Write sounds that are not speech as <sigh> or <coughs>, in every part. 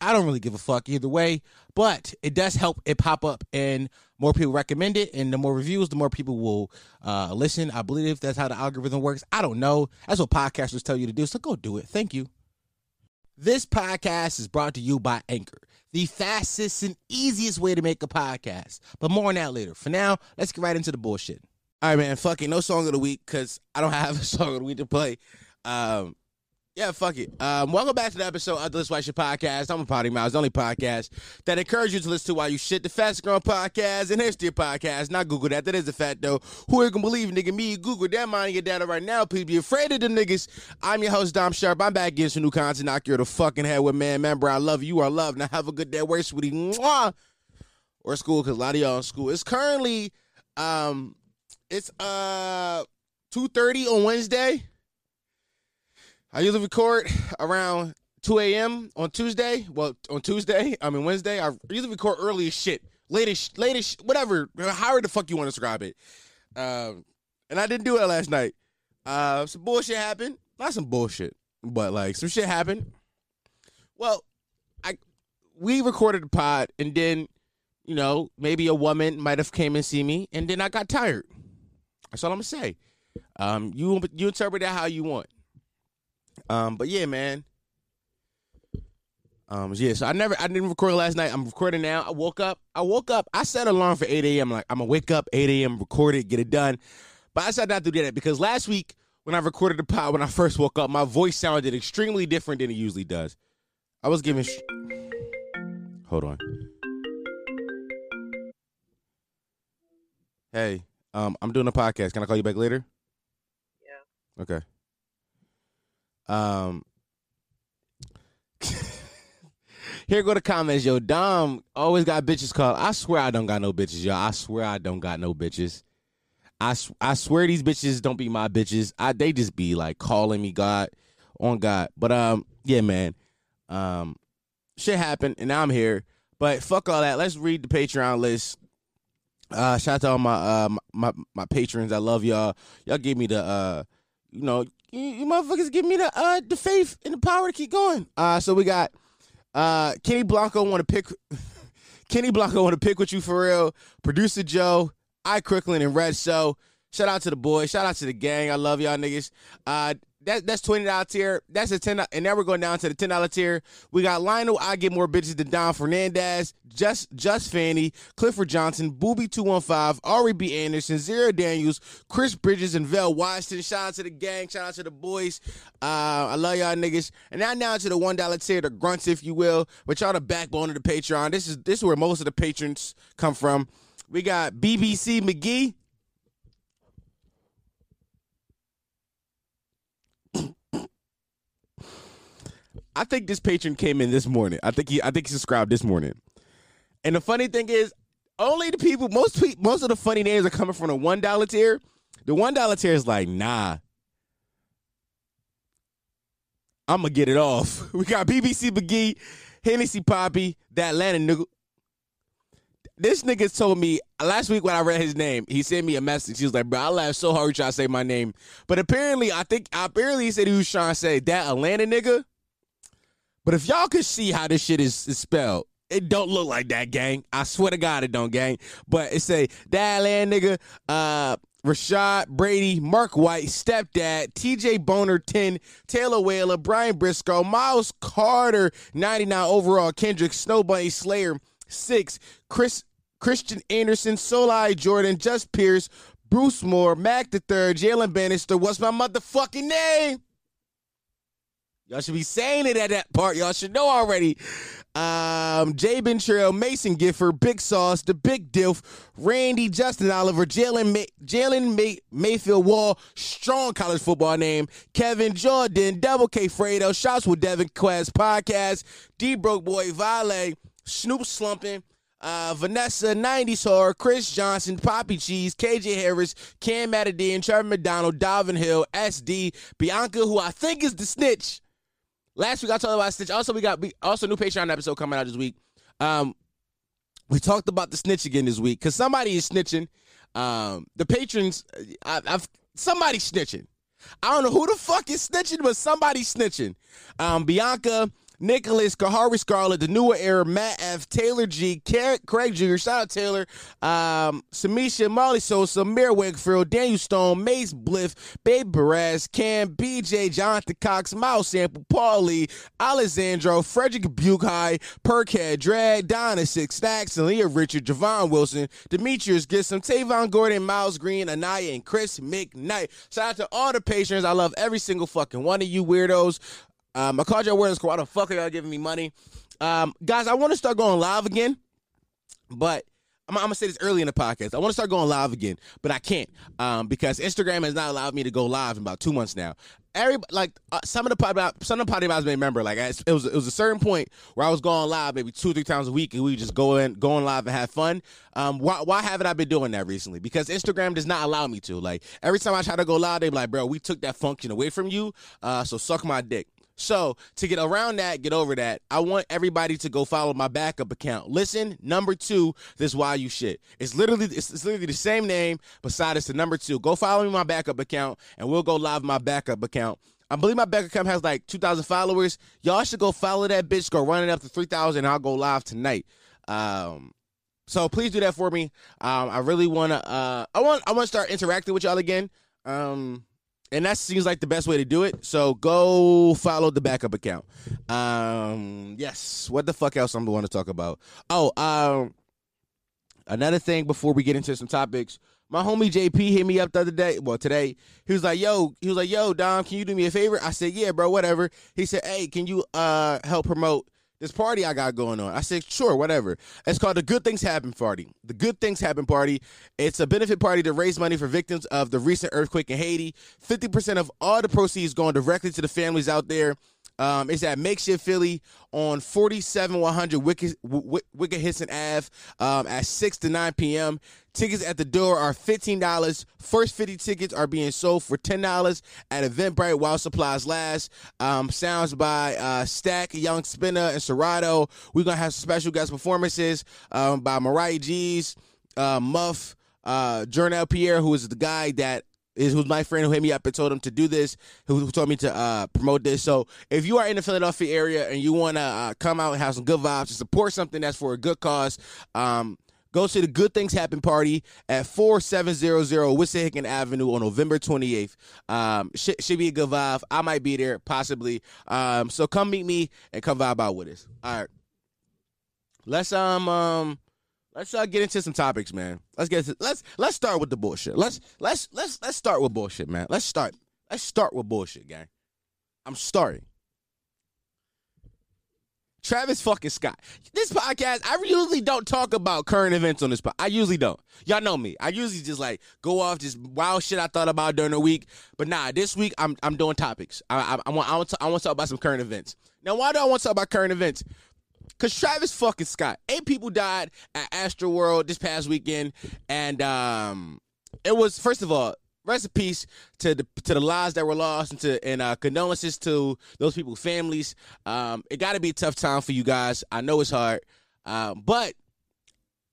I don't really give a fuck either way, but it does help it pop up and more people recommend it. And the more reviews, the more people will uh, listen. I believe that's how the algorithm works. I don't know. That's what podcasters tell you to do. So go do it. Thank you. This podcast is brought to you by Anchor, the fastest and easiest way to make a podcast. But more on that later. For now, let's get right into the bullshit. All right, man. Fucking no song of the week because I don't <laughs> have a song of the week to play. Um, yeah, fuck it. Um, welcome back to the episode of the This White Shit Podcast. I'm a potty mouse, the only podcast that encourages you to listen to while you shit. The fastest growing podcast and history podcast. Not Google that. That is a fact though. Who are you gonna believe, nigga? Me, Google that mind your data right now. Please be afraid of them niggas. I'm your host, Dom Sharpe. I'm back again some new content. Knock you the fucking head with man. Remember, I love you. Are loved. Now have a good day. Where sweetie? Mwah! Or school, cause a lot of y'all in school. It's currently um it's uh 2:30 on Wednesday. I usually record around 2 a.m. on Tuesday. Well, on Tuesday, I mean Wednesday. I usually record early as shit, latest, latest, whatever, however the fuck you want to describe it. Um, and I didn't do it last night. Uh, some bullshit happened. Not some bullshit, but like some shit happened. Well, I we recorded the pod, and then you know maybe a woman might have came and see me, and then I got tired. That's all I'm gonna say. Um, you you interpret that how you want. Um, but yeah, man. Um, yeah, so I never, I didn't record last night. I'm recording now. I woke up. I woke up. I set an alarm for 8 a.m. Like I'm gonna wake up 8 a.m. record it, get it done. But I decided not to do that because last week when I recorded the pod, when I first woke up, my voice sounded extremely different than it usually does. I was giving. Sh- Hold on. Hey, um, I'm doing a podcast. Can I call you back later? Yeah. Okay. Um. Here go the comments, yo. Dom always got bitches called. I swear I don't got no bitches, yo. I swear I don't got no bitches. I I swear these bitches don't be my bitches. I they just be like calling me God on God. But um yeah, man. Um shit happened and now I'm here. But fuck all that. Let's read the Patreon list. Uh shout out to all my uh my my patrons. I love y'all. Y'all give me the uh you know, you, you motherfuckers give me the uh the faith and the power to keep going. Uh so we got uh Kenny Blanco want to pick <laughs> Kenny Blanco want to pick with you for real. Producer Joe, I Crooklyn and Red Show. Shout out to the boys. Shout out to the gang. I love y'all niggas. Uh that, that's twenty dollar tier. That's a ten, and now we're going down to the ten dollar tier. We got Lionel. I get more bitches than Don Fernandez, just just Fanny, Clifford Johnson, Booby two one five, Ari B Anderson, Zero Daniels, Chris Bridges, and Vel Washington. Shout out to the gang. Shout out to the boys. Uh, I love y'all niggas. And now down to the one dollar tier, the grunts, if you will. But y'all the backbone of the Patreon. This is this is where most of the patrons come from. We got BBC McGee. I think this patron came in this morning. I think he I think he subscribed this morning. And the funny thing is, only the people most pe- most of the funny names are coming from the one dollar tier. The one dollar tier is like, nah. I'm gonna get it off. <laughs> We got BBC McGee, Hennessy Poppy, that Atlanta nigga. This nigga told me last week when I read his name, he sent me a message. He was like, bro, I laughed so hard trying to say my name. But apparently, I think apparently he said he was trying to say that Atlanta nigga. But if y'all could see how this shit is, is spelled, it don't look like that, gang. I swear to God, it don't, gang. But it say land nigga, uh, Rashad Brady, Mark White, stepdad, TJ Boner 10, Taylor Whaler, Brian Briscoe, Miles Carter, 99 overall, Kendrick, Snowbunny Slayer, 6, Chris Christian Anderson, Solai Jordan, Just Pierce, Bruce Moore, Mac the Third, Jalen Bannister. What's my motherfucking name? Y'all should be saying it at that part. Y'all should know already. Um, Jay Trail, Mason Gifford, Big Sauce, The Big Dilf, Randy, Justin Oliver, Jalen May- Jalen May- Mayfield Wall, strong college football name, Kevin Jordan, Double K Fredo, Shots with Devin Quest Podcast, D Broke Boy Vale, Snoop slumping. Uh, Vanessa, 90s Horror, Chris Johnson, Poppy Cheese, KJ Harris, Cam Matadine, Trevor McDonald, Dalvin Hill, SD, Bianca, who I think is the snitch. Last week I told about snitch. Also, we got we, also new Patreon episode coming out this week. Um, we talked about the snitch again this week because somebody is snitching. Um, the patrons, I, I've somebody snitching. I don't know who the fuck is snitching, but somebody snitching. Um, Bianca, Nicholas, Kahari Scarlett, the newer era, Matt F, Taylor G, Craig Jr., shout out Taylor, um, Samisha, Molly Sosa, Mir Wakefield, Daniel Stone, Mace Bliff, Babe Perez, Cam, BJ, Jonathan Cox, Miles Sample, Paulie, Alessandro, Frederick Buchhigh, Perkhead, Drag, Donna Six Stacks, and Leah Richard, Javon Wilson, Demetrius Gissam, Tavon Gordon, Miles Green, Anaya, and Chris McKnight. Shout out to all the patrons. I love every single fucking one of you weirdos. Um, I called your awareness Why the fuck are y'all giving me money? Um, guys, I want to start going live again, but I'm, I'm, gonna say this early in the podcast. I want to start going live again, but I can't um, because Instagram has not allowed me to go live in about two months now. Every like uh, some of the pod, some of the potty may remember like it was it was a certain point where I was going live maybe two or three times a week and we just go in going live and have fun. Um, why why haven't I been doing that recently? Because Instagram does not allow me to. Like every time I try to go live, they be like, bro, we took that function away from you. Uh, so suck my dick. So to get around that, get over that, I want everybody to go follow my backup account. Listen, number two, this why you shit. It's literally it's, it's literally the same name, beside it's the number two. Go follow me my backup account, and we'll go live my backup account. I believe my backup account has like two thousand followers. Y'all should go follow that bitch. Go run it up to three thousand. I'll go live tonight. Um, so please do that for me. Um, I really wanna. Uh, I want. I want to start interacting with y'all again. Um, and that seems like the best way to do it. So go follow the backup account. Um, yes. What the fuck else I'm going to talk about? Oh, um, another thing before we get into some topics. My homie JP hit me up the other day. Well, today he was like, "Yo," he was like, "Yo, Dom, can you do me a favor?" I said, "Yeah, bro, whatever." He said, "Hey, can you uh help promote this party I got going on. I said, sure, whatever. It's called the Good Things Happen Party. The Good Things Happen Party. It's a benefit party to raise money for victims of the recent earthquake in Haiti. 50% of all the proceeds going directly to the families out there. Um, it's at Makeshift Philly on 47100 Wicked, Wicked Hisson Ave um, at 6 to 9 p.m. Tickets at the door are $15. First 50 tickets are being sold for $10 at Eventbrite while supplies last. Um, sounds by uh, Stack, Young Spinner, and Serato. We're going to have special guest performances um, by Mariah G's, uh, Muff, uh, Jornel Pierre, who is the guy that is who's my friend who hit me up and told him to do this, who, told me to uh, promote this. So if you are in the Philadelphia area and you want to uh, come out and have some good vibes and support something that's for a good cause, um, go to the Good Things Happen party at 4700 Wissahickon Avenue on November 28th. Um, should, should be a good vibe. I might be there, possibly. Um, so come meet me and come vibe out with us. All right. Let's um um Let's uh, get into some topics, man. Let's get into, let's let's start with the bullshit. Let's let's let's let's start with bullshit, man. Let's start. Let's start with bullshit, gang. I'm starting. Travis fucking Scott. This podcast, I usually don't talk about current events on this podcast. I usually don't. Y'all know me. I usually just like go off just wild shit I thought about during the week. But nah, this week I'm I'm doing topics. I I, I want I want to, I want to talk about some current events. Now, why do I want to talk about current events? Cause Travis fucking Scott, eight people died at Astroworld this past weekend, and um, it was first of all, rest in peace to the to the lives that were lost, and to and uh, condolences to those people's families. Um, it got to be a tough time for you guys. I know it's hard, um, but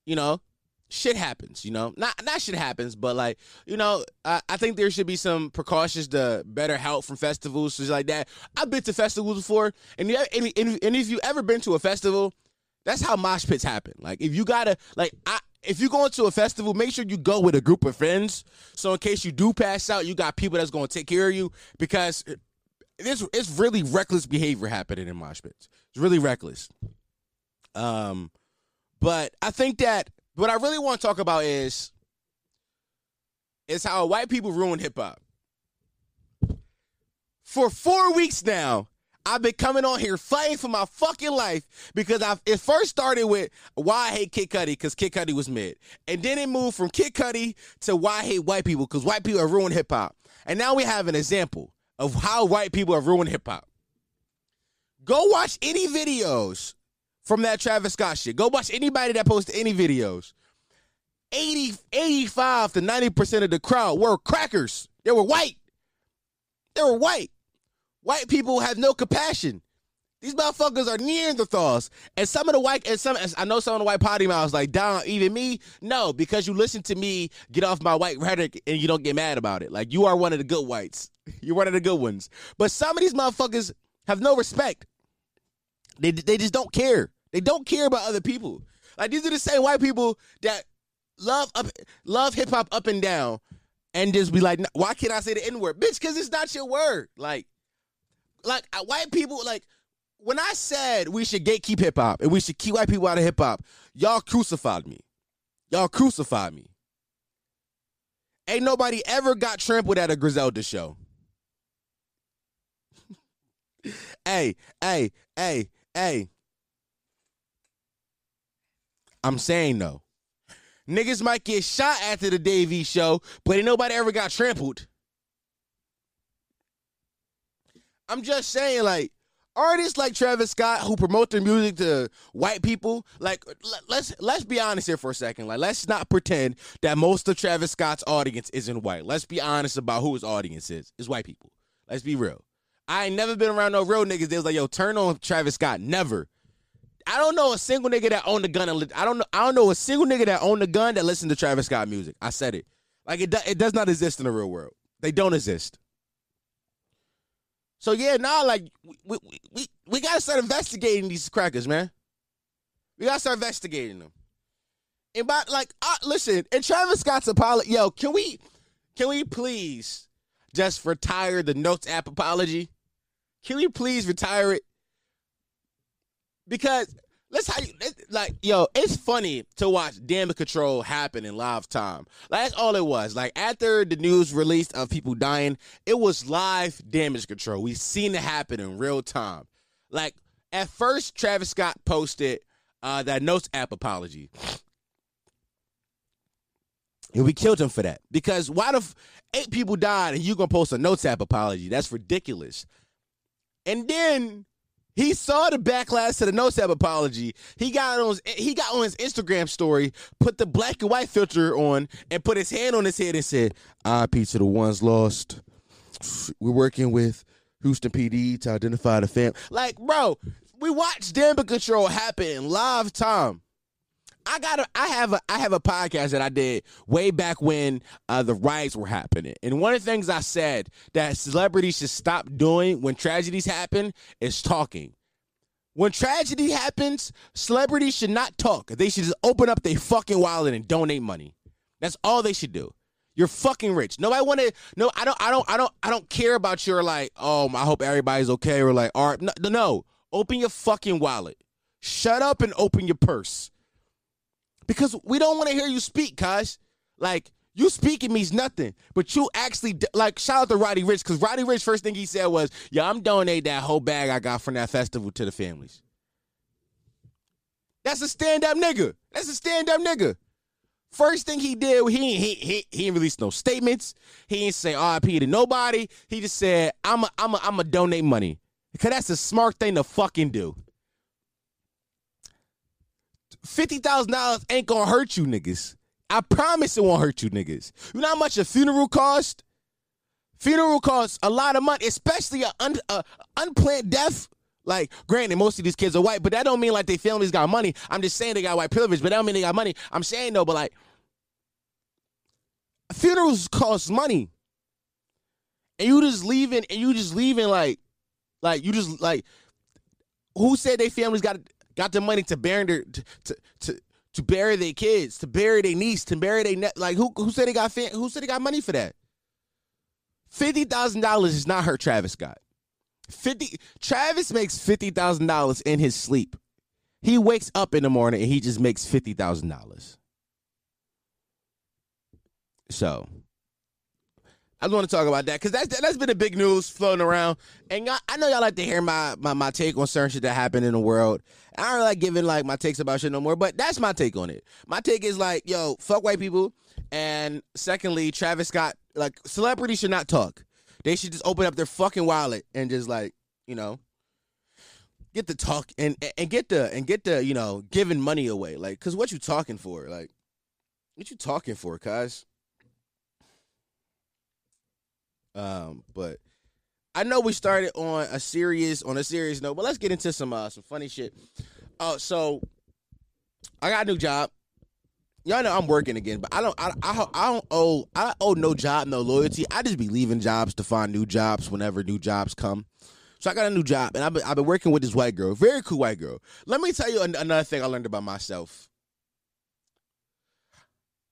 you know, shit happens, you know. Not not shit happens, but like you know, I, I think there should be some precautions to better help from festivals, things like that. I've been to festivals before, and, and, and, and if you ever been to a festival, that's how mosh pits happen. Like if you gotta like I. If you go into a festival, make sure you go with a group of friends. So in case you do pass out, you got people that's going to take care of you because it's it's really reckless behavior happening in mosh pits. It's really reckless. Um, but I think that what I really want to talk about is is how white people ruin hip hop. For four weeks now, I've been coming on here fighting for my fucking life because I it first started with why I hate Kid Cudi because Kid Cudi was mid, and then it moved from Kid Cudi to why I hate white people because white people have ruined hip hop, and now we have an example of how white people have ruined hip hop. Go watch any videos from that Travis Scott shit. Go watch anybody that posted any videos. 80, 85 to 90% of the crowd were crackers. They were white. They were white. White people have no compassion. These motherfuckers are Neanderthals. And some of the white, and some, I know some of the white potty mouths like, down, even me. No, because you listen to me get off my white rhetoric and you don't get mad about it. Like, you are one of the good whites. <laughs> You're one of the good ones. But some of these motherfuckers have no respect. They, they just don't care. They don't care about other people. Like, these are the same white people that love up, love hip hop up and down and just be like, why can't I say the N word? Bitch, because it's not your word. Like, like uh, white people, like, when I said we should gatekeep hip hop and we should keep white people out of hip hop, y'all crucified me. Y'all crucified me. Ain't nobody ever got trampled at a Griselda show. <laughs> hey, hey, hey, hey. I'm saying though, niggas might get shot after the Davey show, but ain't nobody ever got trampled. I'm just saying, like, artists like Travis Scott who promote their music to white people, like let's let's be honest here for a second. Like let's not pretend that most of Travis Scott's audience isn't white. Let's be honest about who his audience is. It's white people. Let's be real. I ain't never been around no real niggas. They was like, yo, turn on Travis Scott. Never. I don't know a single nigga that owned a gun. And li- I don't know. I don't know a single nigga that owned a gun that listened to Travis Scott music. I said it. Like it. Do, it does not exist in the real world. They don't exist. So yeah, now like we we we, we gotta start investigating these crackers, man. We gotta start investigating them. And by like, uh, listen, and Travis Scott's apology, yo, can we can we please just retire the Notes app apology? Can we please retire it? Because let's how you like yo it's funny to watch damage control happen in live time. Like that's all it was. Like after the news released of people dying it was live damage control. We seen it happen in real time. Like at first travis scott posted uh that notes app apology. And we killed him for that. Because why the f- eight people died and you gonna post a notes app apology? That's ridiculous. And then he saw the backlash to the Notes app apology. He got on his, he got on his Instagram story, put the black and white filter on, and put his hand on his head and said, "R.I.P. to the ones lost. We're working with Houston PD to identify the fam." Like, bro, we watched Damage Control happen live time. I got a, I have a I have a podcast that I did way back when uh, the riots were happening, and one of the things I said that celebrities should stop doing when tragedies happen is talking. When tragedy happens, celebrities should not talk. They should just open up their fucking wallet and donate money. That's all they should do. You're fucking rich. Nobody want to. No, I don't. I don't. I don't. I don't care about your like. Oh, I hope everybody's okay. Or like, all right. No, no. Open your fucking wallet. Shut up and open your purse because we don't want to hear you speak, cuz. Like, you speaking means nothing, but you actually like shout out to Roddy Ricch because Roddy Ricch first thing he said was, "Yo, I'm donating that whole bag I got from that festival to the families." That's a stand up nigga. That's a stand up nigga. First thing he did, he he he he didn't release no statements. He didn't say RIP to nobody. He just said, "I'm a I'm a I'm a donate money," because that's a smart thing to fucking do fifty thousand dollars ain't gonna hurt you niggas. I promise it won't hurt you niggas. You know how much a funeral cost? Funeral costs a lot of money, especially a, un, a unplanned death. Like, granted, most of these kids are white, but that don't mean like their families got money. I'm just saying they got white privilege, but that don't mean they got money. I'm saying though, but like, funerals cost money, and you just leaving, and you just leaving like, like you just like, who said they families got got the money to bury their to to to, bury their kids, to bury their niece, to bury their ne- like who who said they got who said they got money for that? Fifty thousand dollars is not hurt Travis Scott. Fifty Travis makes fifty thousand dollars in his sleep. He wakes up in the morning and he just makes fifty thousand dollars. So I just want to talk about that because that's that's been a big news floating around, and I know y'all like to hear my, my my take on certain shit that happened in the world. I don't really like giving like my takes about shit no more, but that's my take on it. My take is like, yo, fuck white people, and secondly, Travis Scott, like celebrities should not talk. They should just open up their fucking wallet and just like, you know, get the talk and and get the and get the you know giving money away like because what you talking for like what you talking for guys um but i know we started on a serious on a serious note but let's get into some uh some funny shit. Oh so i got a new job. Y'all know i'm working again but i don't I, I, I don't owe i owe no job no loyalty. I just be leaving jobs to find new jobs whenever new jobs come. So I got a new job, and I've been, I've been working with this white girl, very cool white girl. Let me tell you another thing I learned about myself.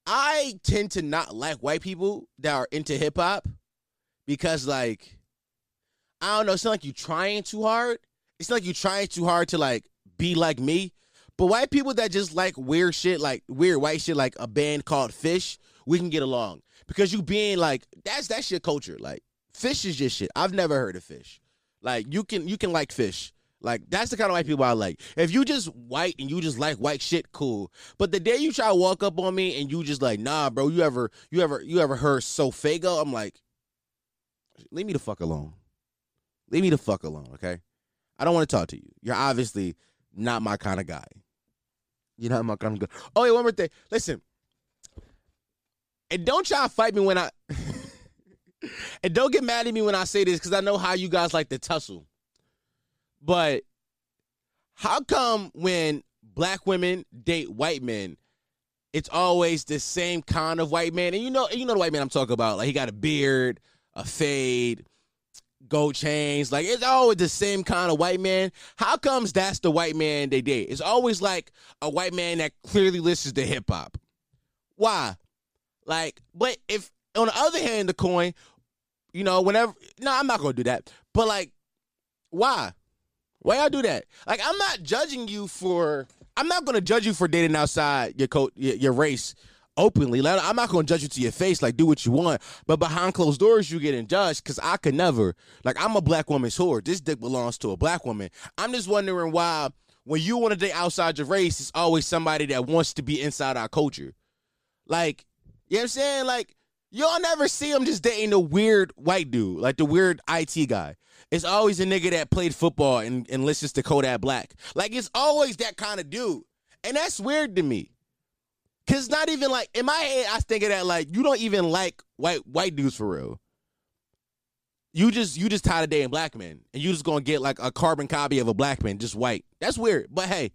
I tend to not like white people that are into hip hop because, like, I don't know, it's not like you trying too hard. It's not like you trying too hard to like be like me. But white people that just like weird shit, like weird white shit, like a band called Phish, we can get along because you being like that's that's your culture. Like Phish is just shit. I've never heard of Phish. Like you can you can like Phish. Like that's the kind of white people I like. If you just white and you just like white shit, cool. But the day you try to walk up on me and you just like, nah, bro, you ever you ever you ever heard Sofaygo? I'm like, leave me the fuck alone. Leave me the fuck alone, okay? I don't want to talk to you. You're obviously not my kind of guy. You're not my kind of guy. Oh, yeah, one more thing. Listen. And don't to fight me when I <laughs> and don't get mad at me when I say this because I know how you guys like to tussle. But how come when black women date white men, it's always the same kind of white man? And you know, you know the white man I'm talking about. Like he got a beard, a fade, gold chains. Like it's always the same kind of white man. How comes that's the white man they date? It's always like a white man that clearly listens to hip hop. Why? Like, but if on the other hand, the coin, you know, whenever no, I'm not gonna do that. But like, why? Why y'all do that? Like, I'm not judging you for. I'm not gonna judge you for dating outside your coat, your, your race openly. Like, I'm not gonna judge you to your face. Like, do what you want. But behind closed doors, you getting judged because I could never. Like, I'm a black woman's whore. This dick belongs to a black woman. I'm just wondering why, when you want to date outside your race, it's always somebody that wants to be inside our culture. Like, you know what I'm saying? Like, Y'all never see him just dating the weird white dude, like the weird IT guy. It's always a nigga that played football and, and listens to Kodak Black. Like it's always that kind of dude. And that's weird to me. Cause not even like in my head, I think of that like you don't even like white white dudes for real. You just you just tired of dating black men. And you just gonna get like a carbon copy of a black man, just white. That's weird. But hey.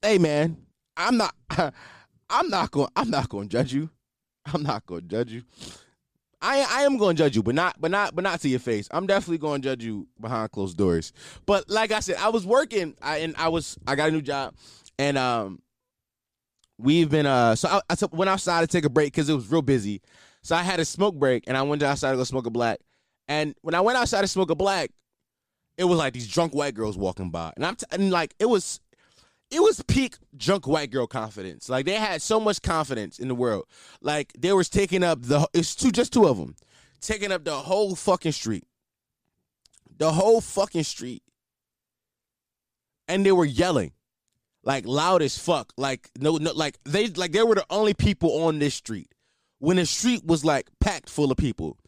Hey man, I'm not <laughs> I'm not gonna, I'm not to judge you. I'm not to judge you. I I am to judge you, but not but not but not to your face. I'm definitely to judge you behind closed doors. But like I said, I was working, I, and I was I got a new job, and um, we've been uh. So I, I went outside to take a break because it was real busy. So I had a smoke break, and I went outside to go smoke a black. And when I went outside to smoke a black, it was like these drunk white girls walking by, and I'm t- and like it was it was peak drunk white girl confidence. Like they had so much confidence in the world. Like they was taking up the it's two just two of them, taking up the whole fucking street, the whole fucking street, and they were yelling, like loud as fuck. Like no, no, like they like they were the only people on this street when the street was like packed full of people.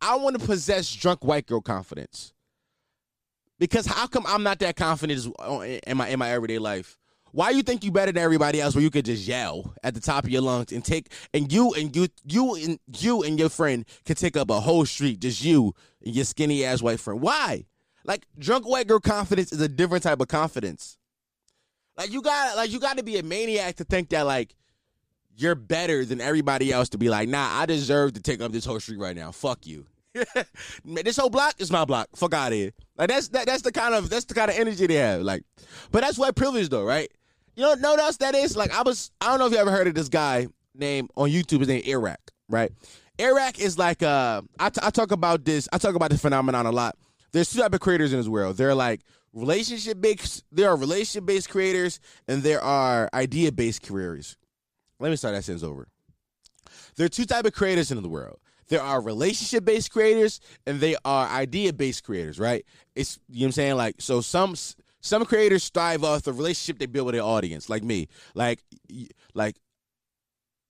I want to possess drunk white girl confidence. Because how come I'm not that confident in my in my everyday life? Why you think you better than everybody else where you could just yell at the top of your lungs and take and you and you you and you and your friend can take up a whole street, just you and your skinny ass white friend. Why? Like drunk white girl confidence is a different type of confidence. Like you got like you got to be a maniac to think that like you're better than everybody else to be like, nah, I deserve to take up this whole street right now. Fuck you. <laughs> this whole block is my block. Fuck out of here. Like that's that, that's the kind of that's the kind of energy they have. Like, but that's white privilege though, right? You know, what else that is? Like I was, I don't know if you ever heard of this guy named on YouTube. His name Airrack, right? Airrack is like uh, I, t- I talk about this. I talk about this phenomenon a lot. There's two type of creators in this world. They're like relationship based. There are relationship based creators, and there are idea based creators. Let me start that sentence over. There are two type of creators in the world. There are relationship based creators, and they are idea based creators. Right? It's you know what I'm saying. Like so, some some creators strive off the relationship they build with their audience, like me. Like, like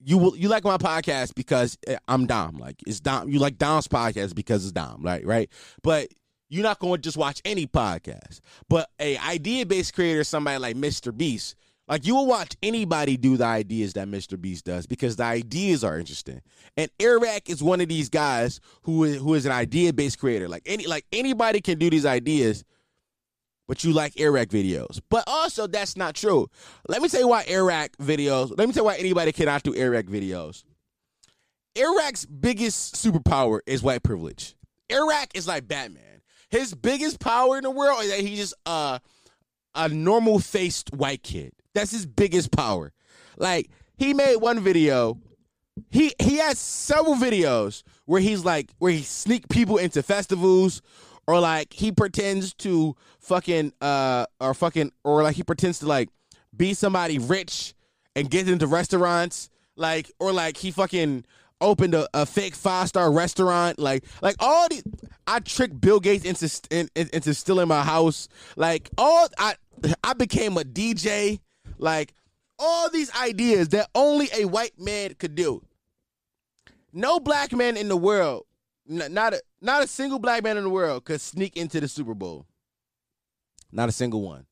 you will you like my podcast because eh, I'm Dom. Like it's Dom. You like Dom's podcast because it's Dom. Like right, but you're not going to just watch any podcast. But a idea based creator, somebody like Mr. Beast, like you will watch anybody do the ideas that Mr. Beast does because the ideas are interesting. And Airrack is one of these guys who is who is an idea based creator. Like any like anybody can do these ideas, but you like Airrack videos. But also that's not true. Let me tell you why Airrack videos. Let me tell you why anybody cannot do Airrack videos. Airrack's biggest superpower is white privilege. Airrack is like Batman. His biggest power in the world is that he's just uh, a normal faced white kid. That's his biggest power. Like he made one video. He he has several videos where he's like where he sneak people into festivals or like he pretends to fucking uh or fucking or like he pretends to like be somebody rich and get into restaurants like or like he fucking opened a, a fake five star restaurant. Like like all the I tricked Bill Gates into in, into stealing my house. Like all I I became a DJ. Like all these ideas that only a white man could do. No black man in the world, not a not a single black man in the world could sneak into the Super Bowl. Not a single one.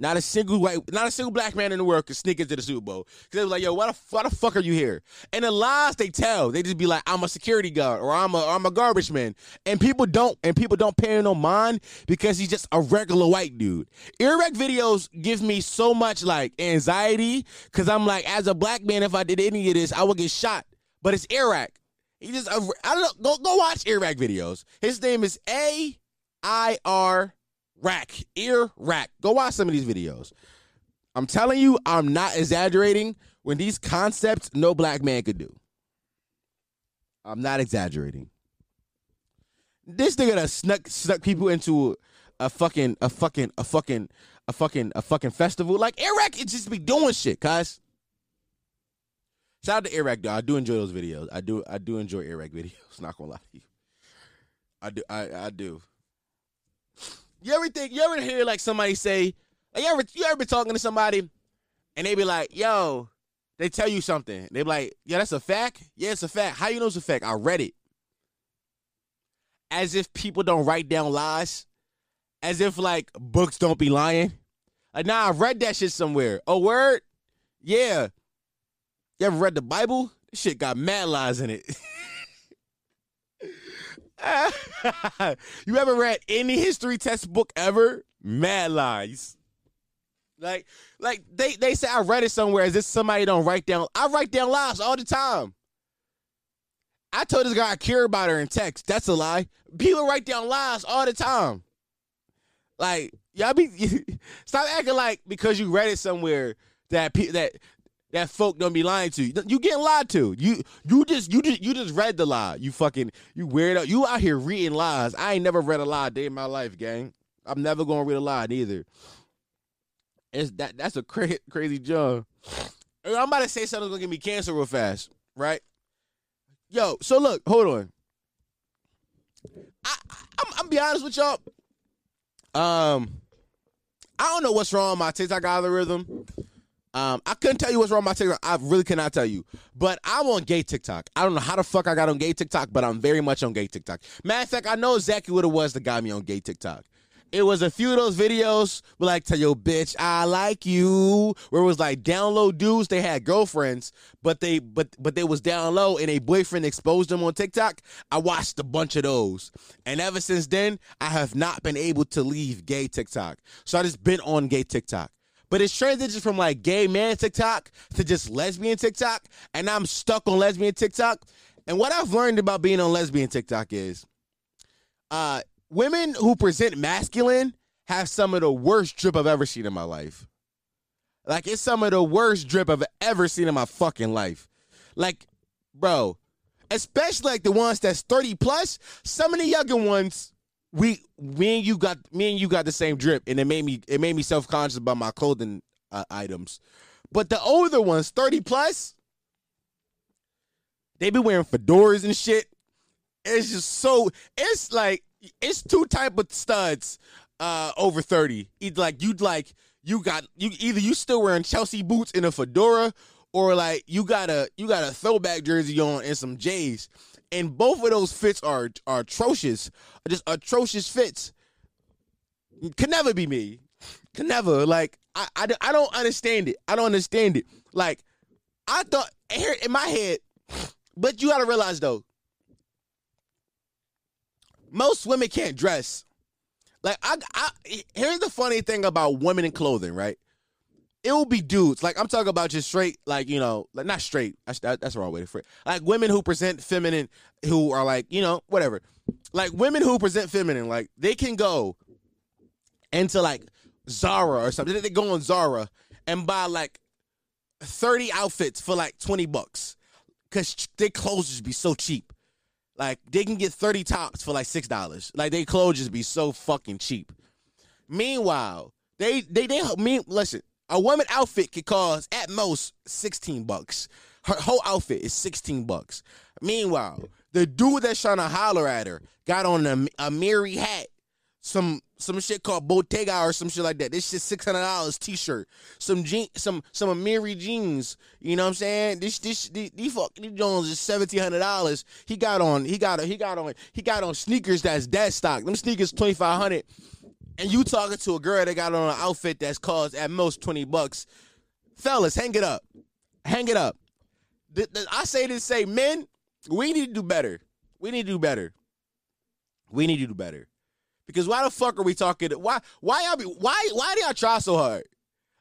Not a single white, not a single black man in the world could sneak into the Super Bowl because they was like, "Yo, why the, the fuck are you here?" And the lies they tell, they just be like, "I'm a security guard" or "I'm a I'm a garbage man," and people don't and people don't pay no mind because he's just a regular white dude. Airrack videos give me so much like anxiety because I'm like, as a black man, if I did any of this, I would get shot. But it's Airrack. He just I don't know. Go go watch Airrack videos. His name is A I R rack, ear rack. Go watch some of these videos. I'm telling you, I'm not exaggerating when these concepts no black man could do. I'm not exaggerating. This nigga that snuck snuck people into a, fucking a fucking a fucking a fucking a fucking festival. Like Airrack, it just be doing shit, cuz. Shout out to Airrack though. I do enjoy those videos. I do I do enjoy Airrack videos, <laughs> not gonna lie to you. I do I, I do. You ever think you ever hear like somebody say, like, you ever you ever been talking to somebody and they be like, yo, they tell you something. They be like, yeah, that's a fact? Yeah, it's a fact. How you know it's a fact? I read it. As if people don't write down lies. As if like books don't be lying. Like, nah, I read that shit somewhere. A word? Yeah. You ever read the Bible? This shit got mad lies in it. <laughs> <laughs> you ever read any history textbook ever? Mad lies. Like, like they they say I read it somewhere Is this somebody don't write down. I write down lies all the time. I told this guy I care about her in text. That's a lie. People write down lies all the time. Like y'all be <laughs> stop acting like because you read it somewhere that that that folk don't be lying to you. You getting lied to. You you just you just you just read the lie. You fucking you weirdo. You out here reading lies. I ain't never read a lie a day in my life, gang. I'm never gonna read a lie neither. It's that that's a cra- <laughs> crazy job. I'm about to say something that's gonna get me cancer real fast, right? Yo, so look, hold on. I, I'm, I'm be honest with y'all. Um, I don't know what's wrong with my TikTok algorithm. Um, I couldn't tell you what's wrong with my TikTok. I really cannot tell you. But I'm on gay TikTok. I don't know how the fuck I got on gay TikTok, but I'm very much on gay TikTok. Matter of fact, I know exactly what it was that got me on gay TikTok. It was a few of those videos like tell your bitch I like you, where it was like down low dudes. They had girlfriends, but they but but they was down low and a boyfriend exposed them on TikTok. I watched a bunch of those, and ever since then, I have not been able to leave gay TikTok. So I just been on gay TikTok. But it's transitioned from like gay man TikTok to just lesbian TikTok, and I'm stuck on lesbian TikTok. And what I've learned about being on lesbian TikTok is, uh, women who present masculine have some of the worst drip I've ever seen in my life. Like it's some of the worst drip I've ever seen in my fucking life. Like, bro, especially like the ones that's 30 plus, some of the younger ones we me and you got me and you got the same drip, and it made me it made me self conscious about my clothing uh, items. But the older ones, thirty plus, they be wearing fedoras and shit. It's just so it's like it's two type of studs uh over 30 either like you'd like you got you either you still wearing chelsea boots in a fedora or like you got a you got a throwback jersey on and some j's and both of those fits are are atrocious, just atrocious fits. Can never be me. Can never. Like I, I, I don't understand it. I don't understand it. Like I thought here in my head, but you gotta realize though, most women can't dress. Like I, I here's the funny thing about women in clothing, right? It will be dudes. Like I'm talking about just straight, like you know, like not straight. That's that's the wrong way to phrase. Like women who present feminine, who are like you know whatever. Like women who present feminine, like they can go into like Zara or something. They go on Zara and buy like 30 outfits for like 20 bucks. Cause their clothes just be so cheap. Like they can get 30 tops for like six dollars. Like they clothes just be so fucking cheap. Meanwhile, they they they mean listen, a woman outfit could cost at most 16 bucks. Her whole outfit is 16 bucks. Meanwhile, the dude that's trying to holler at her got on a, Amiri hat some some shit called Bottega or some shit like that. This shit six hundred dollars t-shirt. Some jean some some Amiri jeans. You know what I'm saying? This this these, fuck these Jones is seventeen hundred dollars. He got on he got a, he got on he got on sneakers that's dead stock. Them sneakers twenty five hundred. And you talking to a girl that got on an outfit that's cost at most twenty bucks. Fellas, hang it up. Hang it up. I say this say men, we need to do better. We need to do better. We need to do better. Because why the fuck are we talking? Why why y'all be why why do y'all try so hard?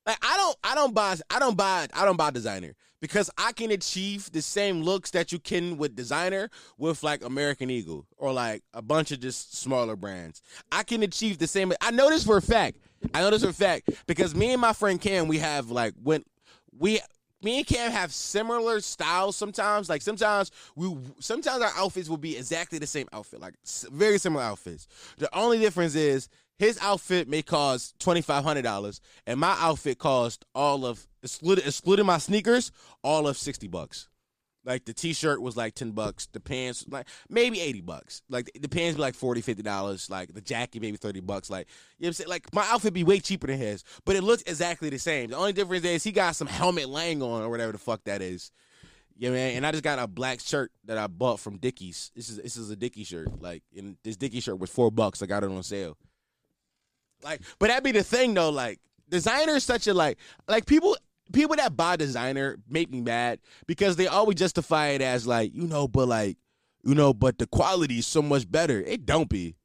Like I don't I don't buy I don't buy I don't buy designer because I can achieve the same looks that you can with designer with like American Eagle or like a bunch of just smaller brands. I can achieve the same. I know this for a fact. I know this for a fact because me and my friend Cam we have like when we me and Cam have similar styles sometimes. Like sometimes we, sometimes our outfits will be exactly the same outfit, like very similar outfits. The only difference is his outfit may cost twenty five hundred dollars, and my outfit cost all of excluding, excluding my sneakers, all of sixty bucks. Like the t-shirt was like 10 bucks, the pants like maybe 80 bucks. Like the pants be like 40, 50 dollars, like the jacket maybe 30 bucks. Like you know what I'm saying? Like my outfit be way cheaper than his, but it looks exactly the same. The only difference is he got some Helmut Lang on or whatever the fuck that is. Yeah, man. And I just got a black shirt that I bought from Dickies. This is this is a Dickie shirt. Like, and this Dickie shirt was four bucks. I got it on sale. Like, but that be the thing though. Like, designer is such a like like people people that buy designer make me mad because they always justify it as like, you know, but like, you know, but the quality is so much better. It don't be.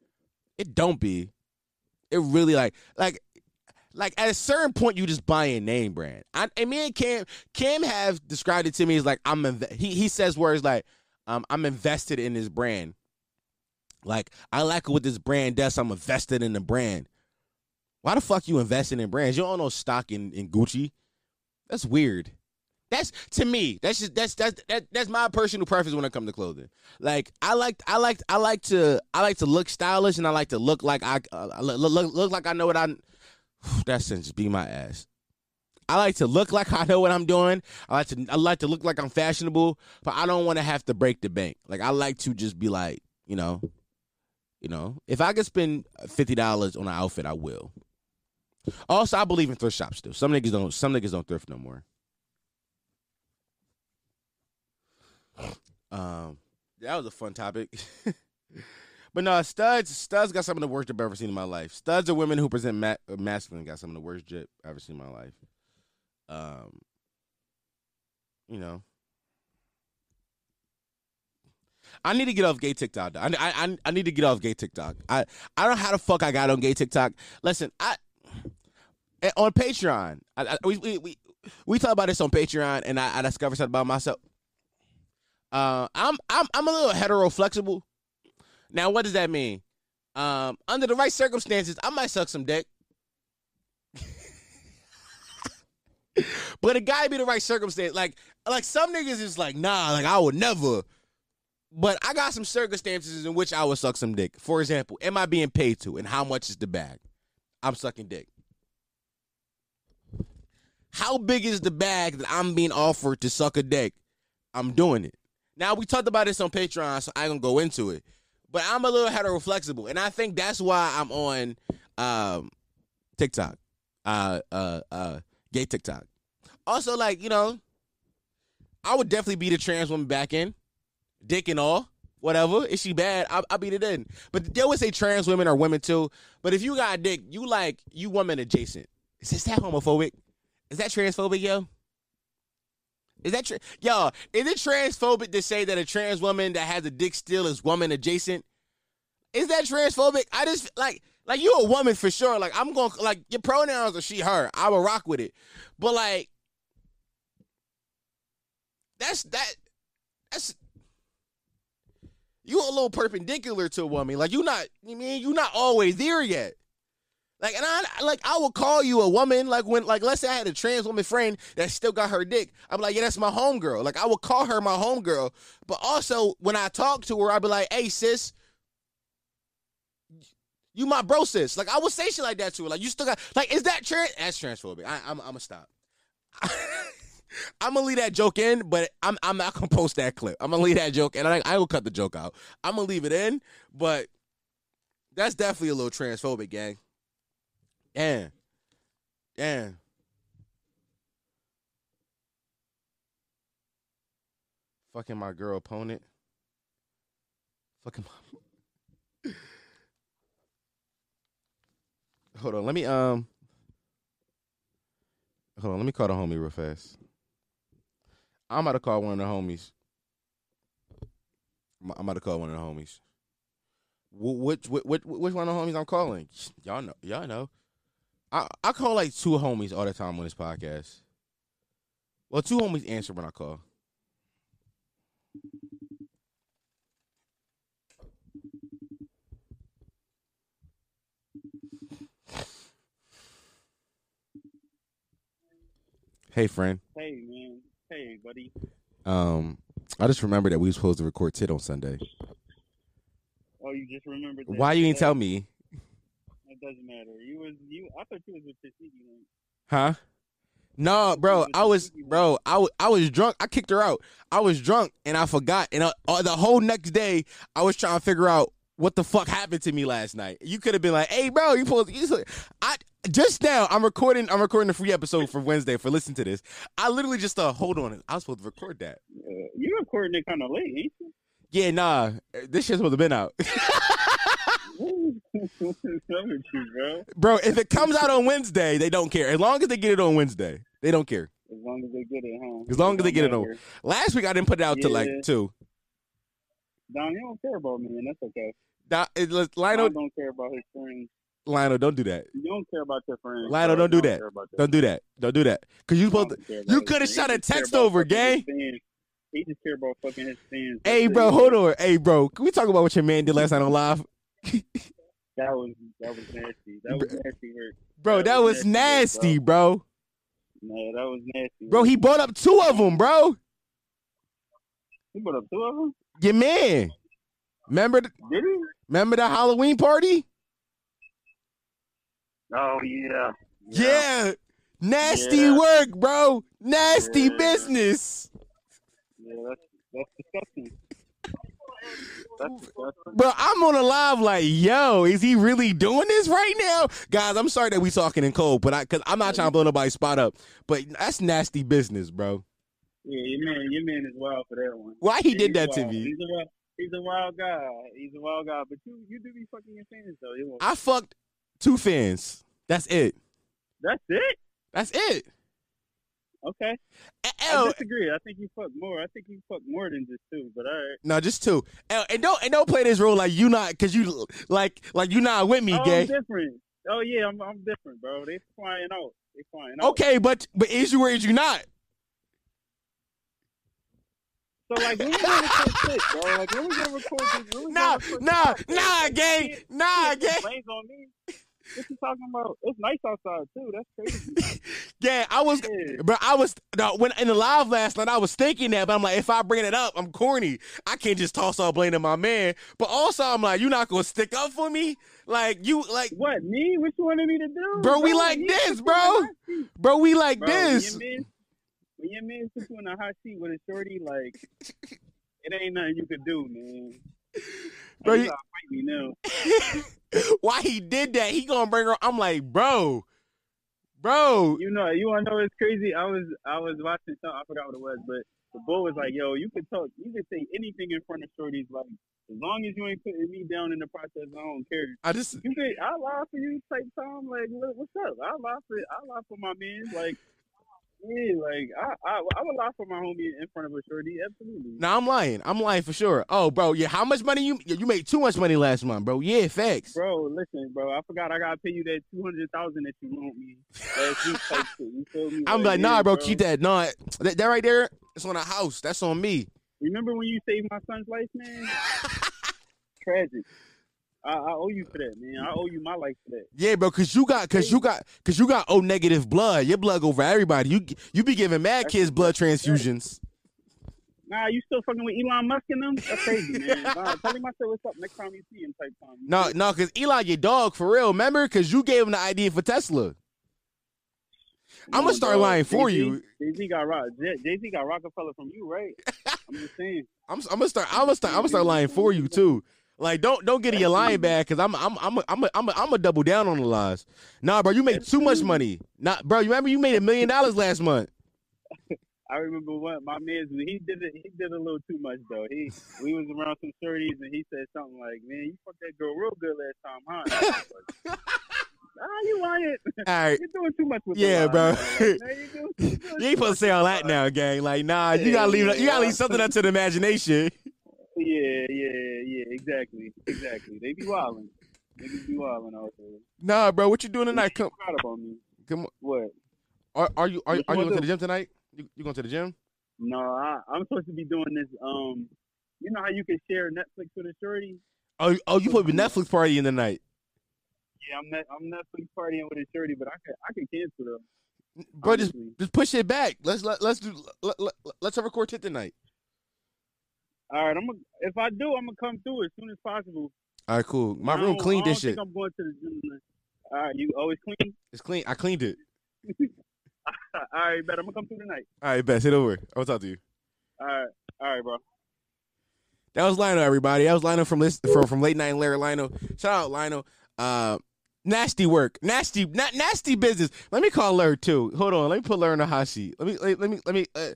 It don't be. It really like like like at a certain point you just buy a name brand. I, and me and Cam Cam have described it to me as like I'm inv- he he says words like um I'm invested in this brand. Like I like what this brand does. I'm invested in the brand. Why the fuck you investing in brands? You don't know stock in, in Gucci. That's weird. That's to me. That's just that's that's that, that's my personal preference when it comes to clothing. Like I like I like I like to I like to look stylish and I like to look like I uh, look, look look like I know what I. <sighs> That sentence be my ass. I like to look like <laughs> I know what I'm doing. I like to I like to look like I'm fashionable, but I don't want to have to break the bank. Like I like to just be like, you know, you know, if I could spend fifty dollars on an outfit, I will. Also, I believe in thrift shops still. Some niggas don't. Some niggas don't thrift no more. <sighs> Um, that was a fun topic. <laughs> but no, studs. Studs got some of the worst I've ever seen in my life. Studs are women who present ma- uh, masculine. Got some of the worst drip I've ever seen in my life. Um, you know. I need to get off gay TikTok. I, I I need to get off gay TikTok. I I don't know how the fuck I got on gay TikTok. Listen, I on Patreon, I, I, we, we we we talk about this on Patreon, and I, I discovered something about myself. Uh, I'm I'm I'm a little hetero flexible. Now, what does that mean? Um, under the right circumstances, I might suck some dick. <laughs> but a guy be the right circumstance. Like like some niggas is like, nah, like I would never. But I got some circumstances in which I would suck some dick. For example, am I being paid to, and how much is the bag? I'm sucking dick. How big is the bag that I'm being offered to suck a dick? I'm doing it. Now we talked about this on Patreon, so I gonna go into it. But I'm a little hetero flexible, and I think that's why I'm on um, TikTok, uh, uh, uh, gay TikTok. Also, like you know, I would definitely be the trans woman back in, dick and all. whatever. Is she bad? I'll, I'll beat it in. But they always say trans women are women too. But if you got a dick, you like you woman adjacent. Is this that homophobic? Is that transphobic, yo? Is that tra- yo? Is it transphobic to say that a trans woman that has a dick still is woman adjacent? Is that transphobic? I just like like you a woman for sure. Like I'm going to like your pronouns are she her. I will rock with it. But like that's that that's you a little perpendicular to a woman. Like you not you mean you not always there yet. Like and I like I would call you a woman. Like when like let's say I had a trans woman friend that still got her dick. I'm like, yeah, that's my homegirl. Like I would call her my homegirl. But also when I talk to her, I'd be like, hey sis, you my bro sis. Like I would say shit like that to her. Like you still got like is that trans? That's transphobic. I, I'm I'm gonna stop. <laughs> I'm gonna leave that joke in, but I'm I'm not gonna post that clip. I'm gonna leave that joke, and I I will cut the joke out. I'm gonna leave it in, but that's definitely a little transphobic, gang. Yeah, Damn. Fucking my girl opponent. Fucking my. Hold on, let me um. Hold on, let me call the homie real fast. I'm about to call one of the homies. I'm I'm about to call one of the homies. Which which which, which one of the homies I'm calling? Y'all know. Y'all know. I I call like two homies all the time on this podcast. Well, two homies answer when I call. Hey, friend. Hey man, hey buddy. Um, I just remembered that we were supposed to record Tit on Sunday. Oh, you just remembered. That Why you ain't today? tell me? It doesn't matter. You was you. I thought you was with Tashigi. man. Huh? No, bro. I was, bro. I was, I was drunk. I kicked her out. I was drunk and I forgot. And uh, uh, the whole next day, I was trying to figure out what the fuck happened to me last night. You could have been like, "Hey, bro, you supposed." You I just now. I'm recording. I'm recording a free episode for Wednesday. For listen to this. I literally just thought, hold on. I was supposed to record that. Uh, you recording it kind of late, ain't you? Yeah, nah. This shit's supposed to have been out. <laughs> What's wrong with you, bro? bro, if it comes out on Wednesday, they don't care. As long as they get it on Wednesday, they don't care. As long as they get it, huh? As long as they get it on- Last week I didn't put it out till like Yeah. two. Don, you don't care about me, and that's okay. Nah, it, let's- Don Lionel, don't care about his friends. Lionel, don't do that. You don't care about your friends. Lionel, bro. don't do that. care about your Don't do that. Don't do that. Cause you supposed to. Don't care about you coulda shot a He just care text over, gang. He just care about fucking his fans. Hey, bro, hold on. Hey, bro, can we talk about what your man did last night on live? That was that was nasty. That was nasty work. Bro, That that was was nasty, nasty, bro. No, that was nasty. Bro, he brought up two of them, bro. he put up two of them. Your man. Remember, the, Did he? remember the Halloween party? Oh yeah. Yeah. Nasty Yeah. work, bro. Nasty Yeah. business. Yeah, that's that's disgusting. Bro, I'm on a live like, yo, is he really doing this right now? Guys, I'm sorry that we talking in code, but I cause I'm not trying to blow nobody's spot up. But that's nasty business, bro. Yeah, your man, your man is wild for that one. Why he Yeah, did that to me? He's a wild, he's a wild guy. He's a wild guy. But you, you do be fucking your fans though. I fucked two fans. That's it. That's it. That's it. Okay. I L, disagree. I think you fuck more. I think you fuck more than just two. But all right. no, just two. L, and don't and don't play this role like you not cause you like like you not with me, oh, I'm different. Oh yeah, I'm I'm different, bro. They flying out. They flying out. Okay, but but is you or is you not? So like, when we gonna record shit, bro? Like, when we gonna record this? When we Nah, gonna record nah, this? nah, gang, nah, gang. Blames on me. What you talking about? It's nice outside too. That's crazy. <laughs> Yeah, I was Yeah. But I was no, when in the live last night, I was thinking that, but I'm like, if I bring it up, I'm corny. I can't just toss all blame to my man. But also, I'm like, you're not gonna stick up for me, like you, like, What me? What you wanted me to do, Bro, we like this, put me in bro. the hot seat. bro, we like Bro, this. When your man, when your man put you in a hot seat with a shorty, like <laughs> it ain't nothing you could do, man. Bro, Like, you- you gotta fight me now. <laughs> Why he did that? He gonna bring her. I'm like, bro, bro. You know, you wanna know it's crazy? I was I was watching something. I forgot what it was, but the boy was like, "Yo, you could talk, you could say anything in front of shorties, like as long as you ain't putting me down in the process, I don't care." I just You could, I lie for you, type time. Like, what- what's up? I lie for, I lie for my man. Like, yeah, like I, I, I would lie for my homie in front of a shorty. Absolutely. no, I'm lying. I'm lying for sure. Oh, bro, yeah. How much money you you made? Too much money last month, bro. Yeah, facts. Bro, listen, bro. I forgot I gotta pay you that two hundred thousand that you loaned me last week. <laughs> Type shit. You feel me? I'm like, nah, bro, keep that. No, that, that right there, it's on a house. That's on me. Remember when you saved my son's life, man? <laughs> Tragic. I, I owe you for that, man. I owe you my life for that. Yeah, bro, cause you got, cause you got, cause you got O negative blood. Your blood for everybody. You you be giving mad kids blood transfusions. Nah, you still fucking with Elon Musk and them? That's crazy, man. <laughs> Nah, tell him I said what's up next time you see him type time. No, no, cause Eli your dog for real. Remember, cause you gave him the idea for Tesla. I'ma start lying for you. Jay Z got rock. Jay Z got Rockefeller from you, right? <laughs> I'm just saying. I'm, I'm gonna start. I'm gonna start. I'm gonna start lying for you too. Like, don't don't get in your lying bag, cause I'm I'm I'm I'm I'm I'm a double down on the lies. Nah, bro, you made too much money. Not, bro. You remember you made a million dollars last month. <laughs> I remember what my man he did it. He did a little too much though. He we was around some thirties and he said something like, "Man, you fucked that girl real good last time, huh?" And I was like, <laughs> Ah, you lying? All right. You're doing too much with Yeah, the bro. Like, you doing- you <laughs> doing You ain't supposed to say all that now, gang. Like, nah, you gotta leave. You gotta leave something up to the imagination. Yeah, yeah, yeah. Exactly, exactly. They be wilding. Niggas be wilding out there. Nah, bro, what you doing tonight? Come, Proud about me. come on. What? Are, are you are, you are you going to the gym tonight? You, you going to the gym? No, I, I'm supposed to be doing this. Um, you know how you can share Netflix with a shorty? Oh, oh, you put a Netflix party in the night, Yeah, I'm net, I'm Netflix partying with a shorty, but I can I can cancel them. bro. Just just push it back. Let's let let's do let, let, let's have a quartet tonight. All right, I'm gonna, if I do, I'm gonna come through as soon as possible. All right, cool. My I room cleaned this shit. I'm going to the gym. All right, you always clean. It's clean. I cleaned it. <laughs> All right, bet I'm gonna come through tonight. All right, best hit over. I'll talk to you. All right, all right, bro. That was Lino, everybody. That was Lino from list from from late night and Larry Lionel. Shout out Lino. Uh, nasty work, nasty, not nasty business. Let me call Larry too. Hold on, let me put Larry in the hot seat. Let me let, let me let me. Uh,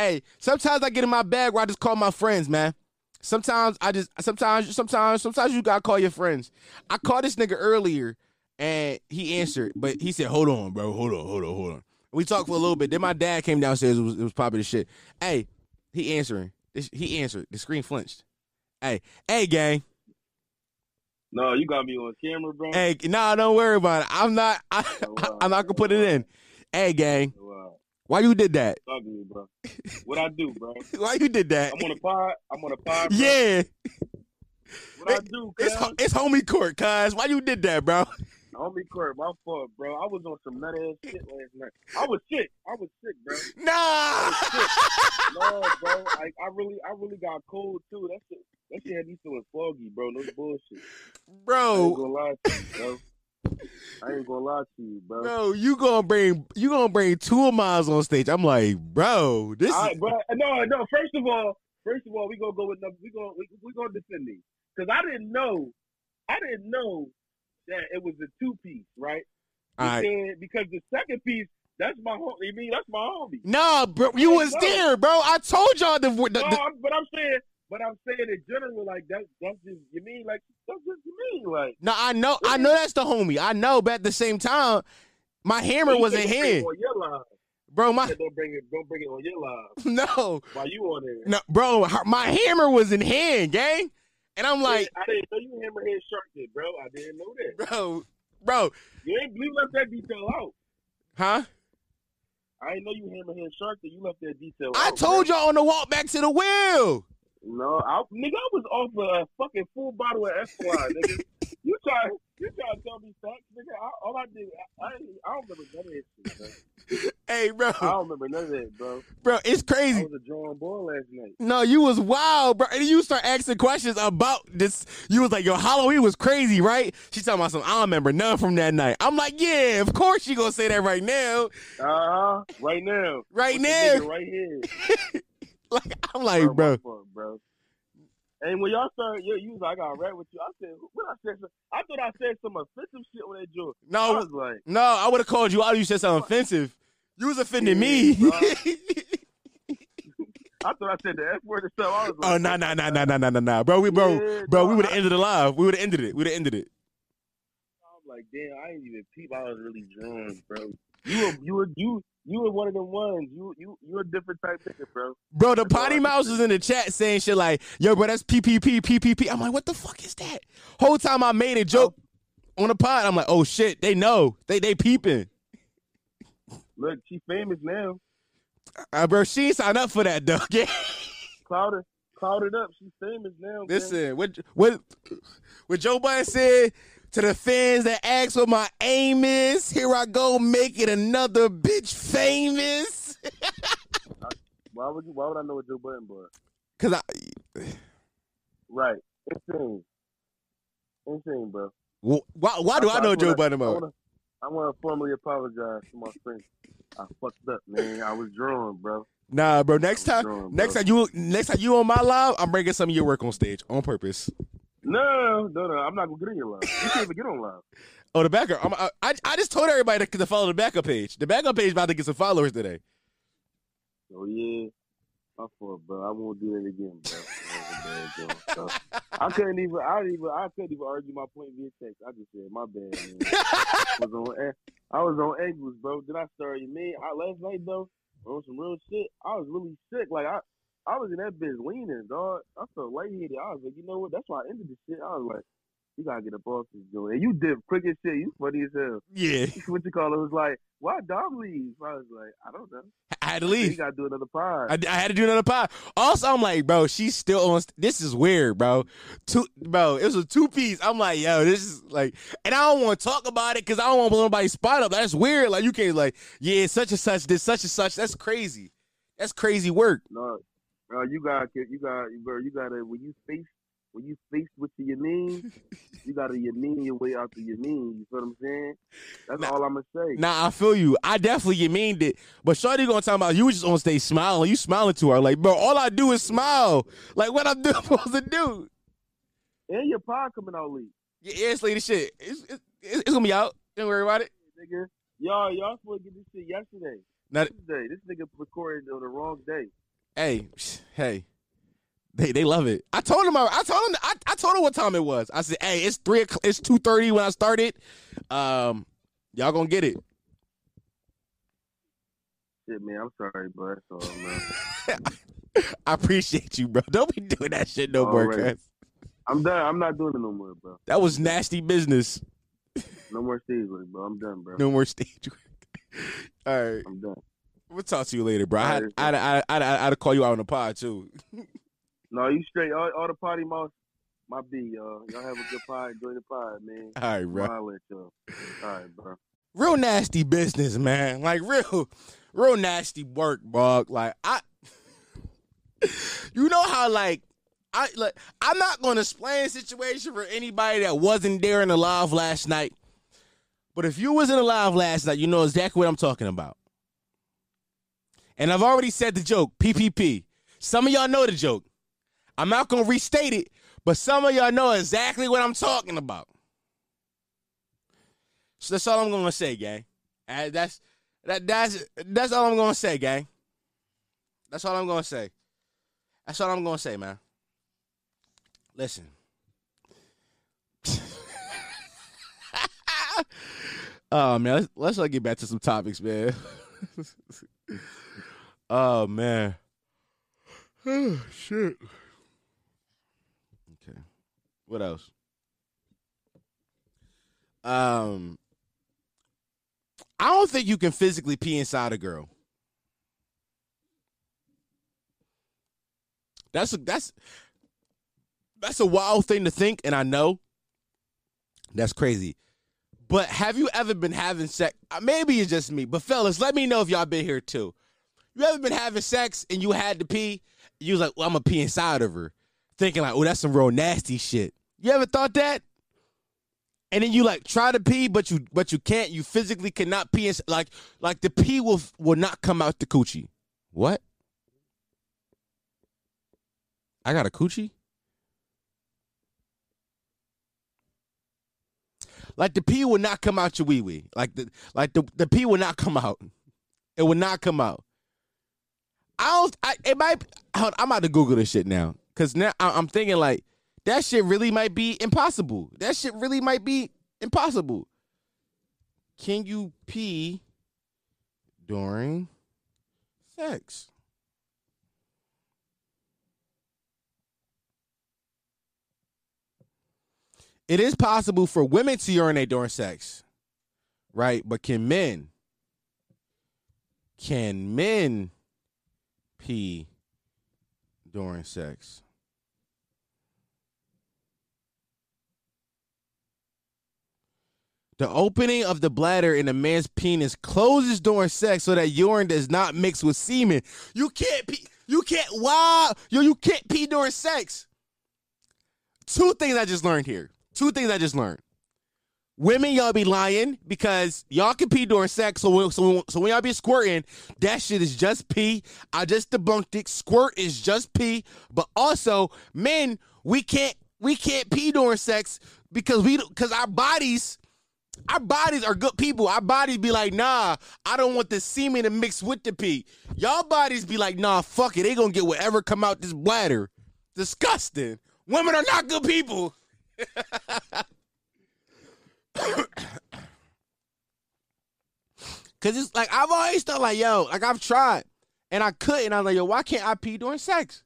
hey, sometimes I get in my bag where I just call my friends, man. Sometimes I just sometimes sometimes sometimes you gotta call your friends. I called this nigga earlier and he answered, but he said, "Hold on, bro. Hold on, hold on, hold on." We talked for a little bit. Then my dad came downstairs. It was it was probably the shit. Hey, he answering. He answered. The screen flinched. Hey, hey, gang. No, you got me on camera, bro. Hey, nah, don't worry about it. I'm not. I, <laughs> Oh, wow. I'm not gonna put it in. Hey, gang. Oh, wow, Why you did that? to me, bro. What I do, bro? <laughs> Why you did that? I'm on a pod. I'm on a pod. Bro. Yeah, What I do, it's cuz? ho- it's homie court, cuz. Why you did that, bro? <laughs> Homie court, my fault, bro. I was on some nut ass shit last night. I was sick. I was sick, bro. Nah. <laughs> No, bro. Like I really, I really got cold too. That shit, that shit had me feeling foggy, bro. No bullshit. I ain't gonna lie to you, bro. I ain't gonna lie to you, bro. bro, you gonna bring you gonna bring two of mine on stage. I'm like, bro, this All is right, bro. No, no. First of all, first of all, we gonna go with number. We gonna we, we gonna defend these because I didn't know. I didn't know that it was a two piece, right? right. Because, because the second piece, that's my home. You mean that's my homie? Nah, bro, you was No. there, bro. I told y'all the, the, No, the I'm, but I'm saying, but I'm saying in general, like that. That's just you mean like that's just you mean like. No, I know, I know that's the homie. I know, but at the same time, my hammer You was in said don't bring it hand, On your live. bro. My don't bring it. Don't bring it on your live <laughs> no, while you on there. no, bro. My hammer was in hand, gang, and I'm like, I didn't know you hammerhead shark did, bro. I didn't know that. bro, bro, You ain't you left that detail out. huh? I didn't know you hammerhead shark did. You left that detail I out. told y'all on the walk back to the wheel. No, I, nigga, I was off a fucking full bottle of Esquire, nigga. <laughs> You try, you try to tell me facts, nigga. I, all I did, I, I, I don't remember none of that shit, bro. Hey, bro, I don't remember none of that, bro. bro, it's crazy. I was a drawing ball last night. No, you was wild, bro. And you start asking questions about this. You was like, yo, Halloween was crazy, right? She talking about some, I don't remember none from that night. I'm like, yeah, of course you gonna say that right now. Uh huh. Right now. Right With now. Right here. <laughs> <laughs> Like, I'm like, bro. bro. And when y'all started, you, you was like, I got rap with you. I said, what I said? I thought I said some offensive shit when they joke. I No, was like, no, I would have called you out. You said something offensive. You was offending me. <laughs> I thought I said the F word or something. I was oh, like, Oh no no no no no no no no, bro. We bro Yeah, bro. We would have ended it live. We would have ended it. We would have ended it. I'm like, damn, I ain't even peep. I was really drunk, bro. You were, you were, you, you were one of them ones. You, you, you're a different type nigga, bro. Bro, the potty mouse was in the chat saying shit like, "Yo, bro, that's PPP PPP." I'm like, "What the fuck is that?" Whole time I made a joke on the pod. I'm like, "Oh shit, they know. They they peeping." Look, she famous now. Uh, bro, she ain't signed up for that though. <laughs> Yeah. Cloud it, cloud it up. She's famous now. man. Listen, what what what Joe Biden said to the fans that ask what my aim is? Here I go, making another bitch famous. <laughs> Why would you? Why would I know what Joe Button was? Cause I Right. Insane. Insane, bro. wh- why why do I know Joe Biden I I want to formally apologize to my friends. I fucked up, man. I was drunk, bro. Nah, bro. Next time, drunk, next bro. time you next time you on my live, I'm bringing some of your work on stage on purpose. No, no, no. I'm not gonna get in your live. You can't even get on live. <laughs> Oh, the backup. I'm, I, I I just told everybody to, to follow the backup page. The backup page about to get some followers today. Oh yeah, my fault, bro. I won't do that again, bro. That was a bad. <laughs> So, I couldn't even. I didn't even. I couldn't even argue my point via text. I just said my bad, man. <laughs> I was on. I was on angles, bro. Did I start you, Man, I, last night though, on some real shit. I was really sick. Like I, I was in that bitch leaning, dog. I felt lightheaded. I was like, you know what? That's why I ended the shit. I was like, you gotta get up off this joint. And you did quick as shit. You funny as hell. yeah, <laughs> What you call it? Was like, why dog leave? I was like, I don't know. I had to leave. You gotta do another pod. I, I had to do another pod. Also, I'm like, bro, she's still on. st- This is weird, bro. Two, bro, it was a two piece. I'm like, yo, this is like, and I don't want to talk about it because I don't want to blow nobody's spot up. That's weird. Like, you can't like, yeah, such and such, this such and such. That's crazy. That's crazy work. No, no, you got you got bro, you gotta when you face when you face with the yamin, <laughs> you gotta yamin your way out the yamin. You feel what I'm saying? That's Nah. all I'm gonna say. Nah, I feel you. I definitely meaned it. But Shorty gonna talk about you was just on stage smiling. You smiling to her. Like, bro, all I do is smile. Like, what I'm doing <laughs> supposed to do? And your pod coming out late, Yeah, it's lady shit. It's, it's, it's gonna be out. Don't worry about it. nigga. Y'all, y'all supposed to get this shit yesterday. Now, Tuesday. This nigga recorded on the wrong day. hey, hey, they they love it. I told him. I, I told him. I, I told him what time it was. I said, hey, it's three. o'clock- It's two thirty when I started. Um, y'all gonna get it. Shit, man. I'm sorry, bro. That's all, man. <laughs> I appreciate you, bro. Don't be doing that shit no All more, right. cuz. I'm done. I'm not doing it no more, bro. That was nasty business. No more stage work, bro. I'm done, bro. No more stage work. <laughs> All right. I'm done. We'll talk to you later, bro. I had, I I I had, I had to call you out on the pod too. <laughs> No, you straight. All, all the party mouse. My B, y'all. Y'all have a good pod. Enjoy the pod, man. All right, bro. I'll let y'all. All right, bro. Real nasty business, man. Like real, real nasty work, bro. Like I, <laughs> you know how like I like I'm not gonna explain the situation for anybody that wasn't there in the live last night. But if you was in the live last night, you know exactly what I'm talking about. And I've already said the joke, PPP. Some of y'all know the joke. I'm not gonna restate it, but some of y'all know exactly what I'm talking about. So that's all I'm gonna say, gang. And that's that that's that's all I'm gonna say, gang. That's all I'm gonna say. That's all I'm gonna say, man. Listen. <laughs> oh man, let's let's get back to some topics, man. <laughs> oh man. Oh <sighs> shit. Okay. What else? Um I don't think you can physically pee inside a girl. That's a that's that's a wild thing to think, and I know that's crazy. But have you ever been having sex? Maybe it's just me, but fellas, let me know if y'all been here too. You ever been having sex and you had to pee? You was like, "Well, I'm gonna pee inside of her," thinking like, "Oh, that's some real nasty shit." You ever thought that? and then you like try to pee, but you but you can't. You physically cannot pee. Ins- like like the pee will will not come out the coochie. What? I got a coochie. Like the pee will not come out your wee wee. Like the like the the pee will not come out. It will not come out. I don't. I, it might. Hold, I'm about to Google this shit now because now I, I'm thinking like that shit really might be impossible. That shit really might be impossible. Can you pee during sex? It is possible for women to urinate during sex, right? But can men? Can men pee during sex? The opening of the bladder in a man's penis closes during sex so that urine does not mix with semen. You can't pee. You can't. Wow. Yo, you can't pee during sex. Two things I just learned here. Two things I just learned. Women, y'all be lying because y'all can pee during sex. So when, so, so when y'all be squirting, that shit is just pee. I just debunked it. Squirt is just pee. But also, men, we can't we can't pee during sex because we because our bodies our bodies are good people. Our bodies be like, nah, I don't want the semen to mix with the pee. Y'all bodies be like, nah, fuck it. They gonna get whatever come out this bladder. Disgusting. Women are not good people. <laughs> <coughs> Cause it's like I've always thought like, yo, like I've tried and I couldn't. I'm like, yo, why can't I pee during sex?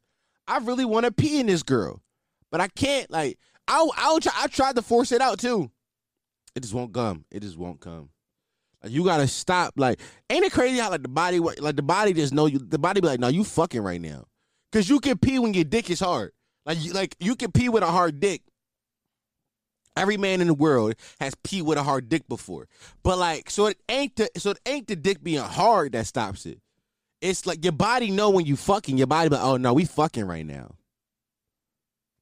I really want to pee in this girl, but I can't. Like, I I try, I tried to force it out too. It just won't come. It just won't come. Like, you gotta stop. Like, ain't it crazy how like the body like the body just know you. The body be like, no, you fucking right now, cause you can pee when your dick is hard. Like, you, like you can pee with a hard dick. Every man in the world has pee with a hard dick before, but like, so it ain't the so it ain't the dick being hard that stops it. It's like your body know when you fucking. Your body be like, oh no, we fucking right now.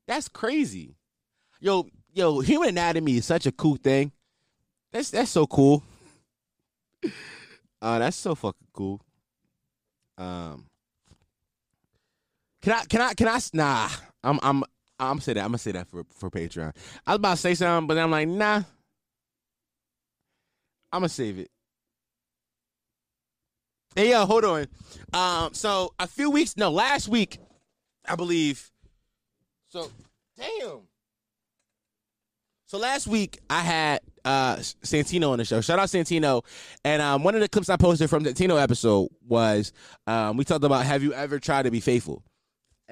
That's crazy. Yo, yo, human anatomy is such a cool thing. That's that's so cool. Uh, that's so fucking cool. Um, can I can I can I nah? I'm I'm I'm gonna say that I'm gonna say that for for Patreon. I was about to say something, but I'm like nah. I'm gonna save it. Hey yo, hold on. Um, so a few weeks, no, last week, I believe. So, damn. So last week I had uh Santino on the show. Shout out Santino. And um, one of the clips I posted from the Santino episode was um, we talked about have you ever tried to be faithful?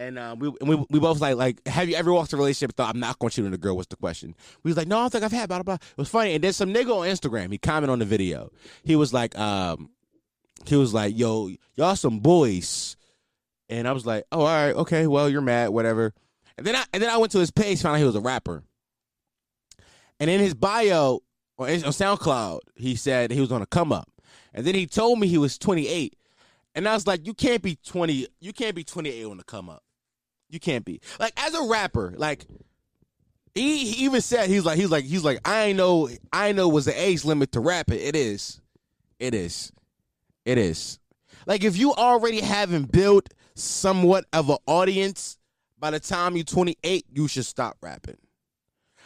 And um, we, and we we both like like have you ever walked a relationship thought I'm not going to cheat on a girl? What's the question? We was like no, I don't think I've had. Blah, blah, blah. It was funny. And then some nigga on Instagram he commented on the video. He was like um he was like yo y'all some boys, and I was like oh all right okay well you're mad whatever. And then I and then I went to his page found out he was a rapper. And in his bio on SoundCloud, he said he was on a come up. And then he told me he was 28. And I was like, you can't be 20, you can't be 28 on the come up. You can't be. Like as a rapper, like he, he even said he's like he's like he's like I know I know was the age limit to rap it. It is. It is. It is. Like if you already haven't built somewhat of an audience by the time you're 28, you should stop rapping.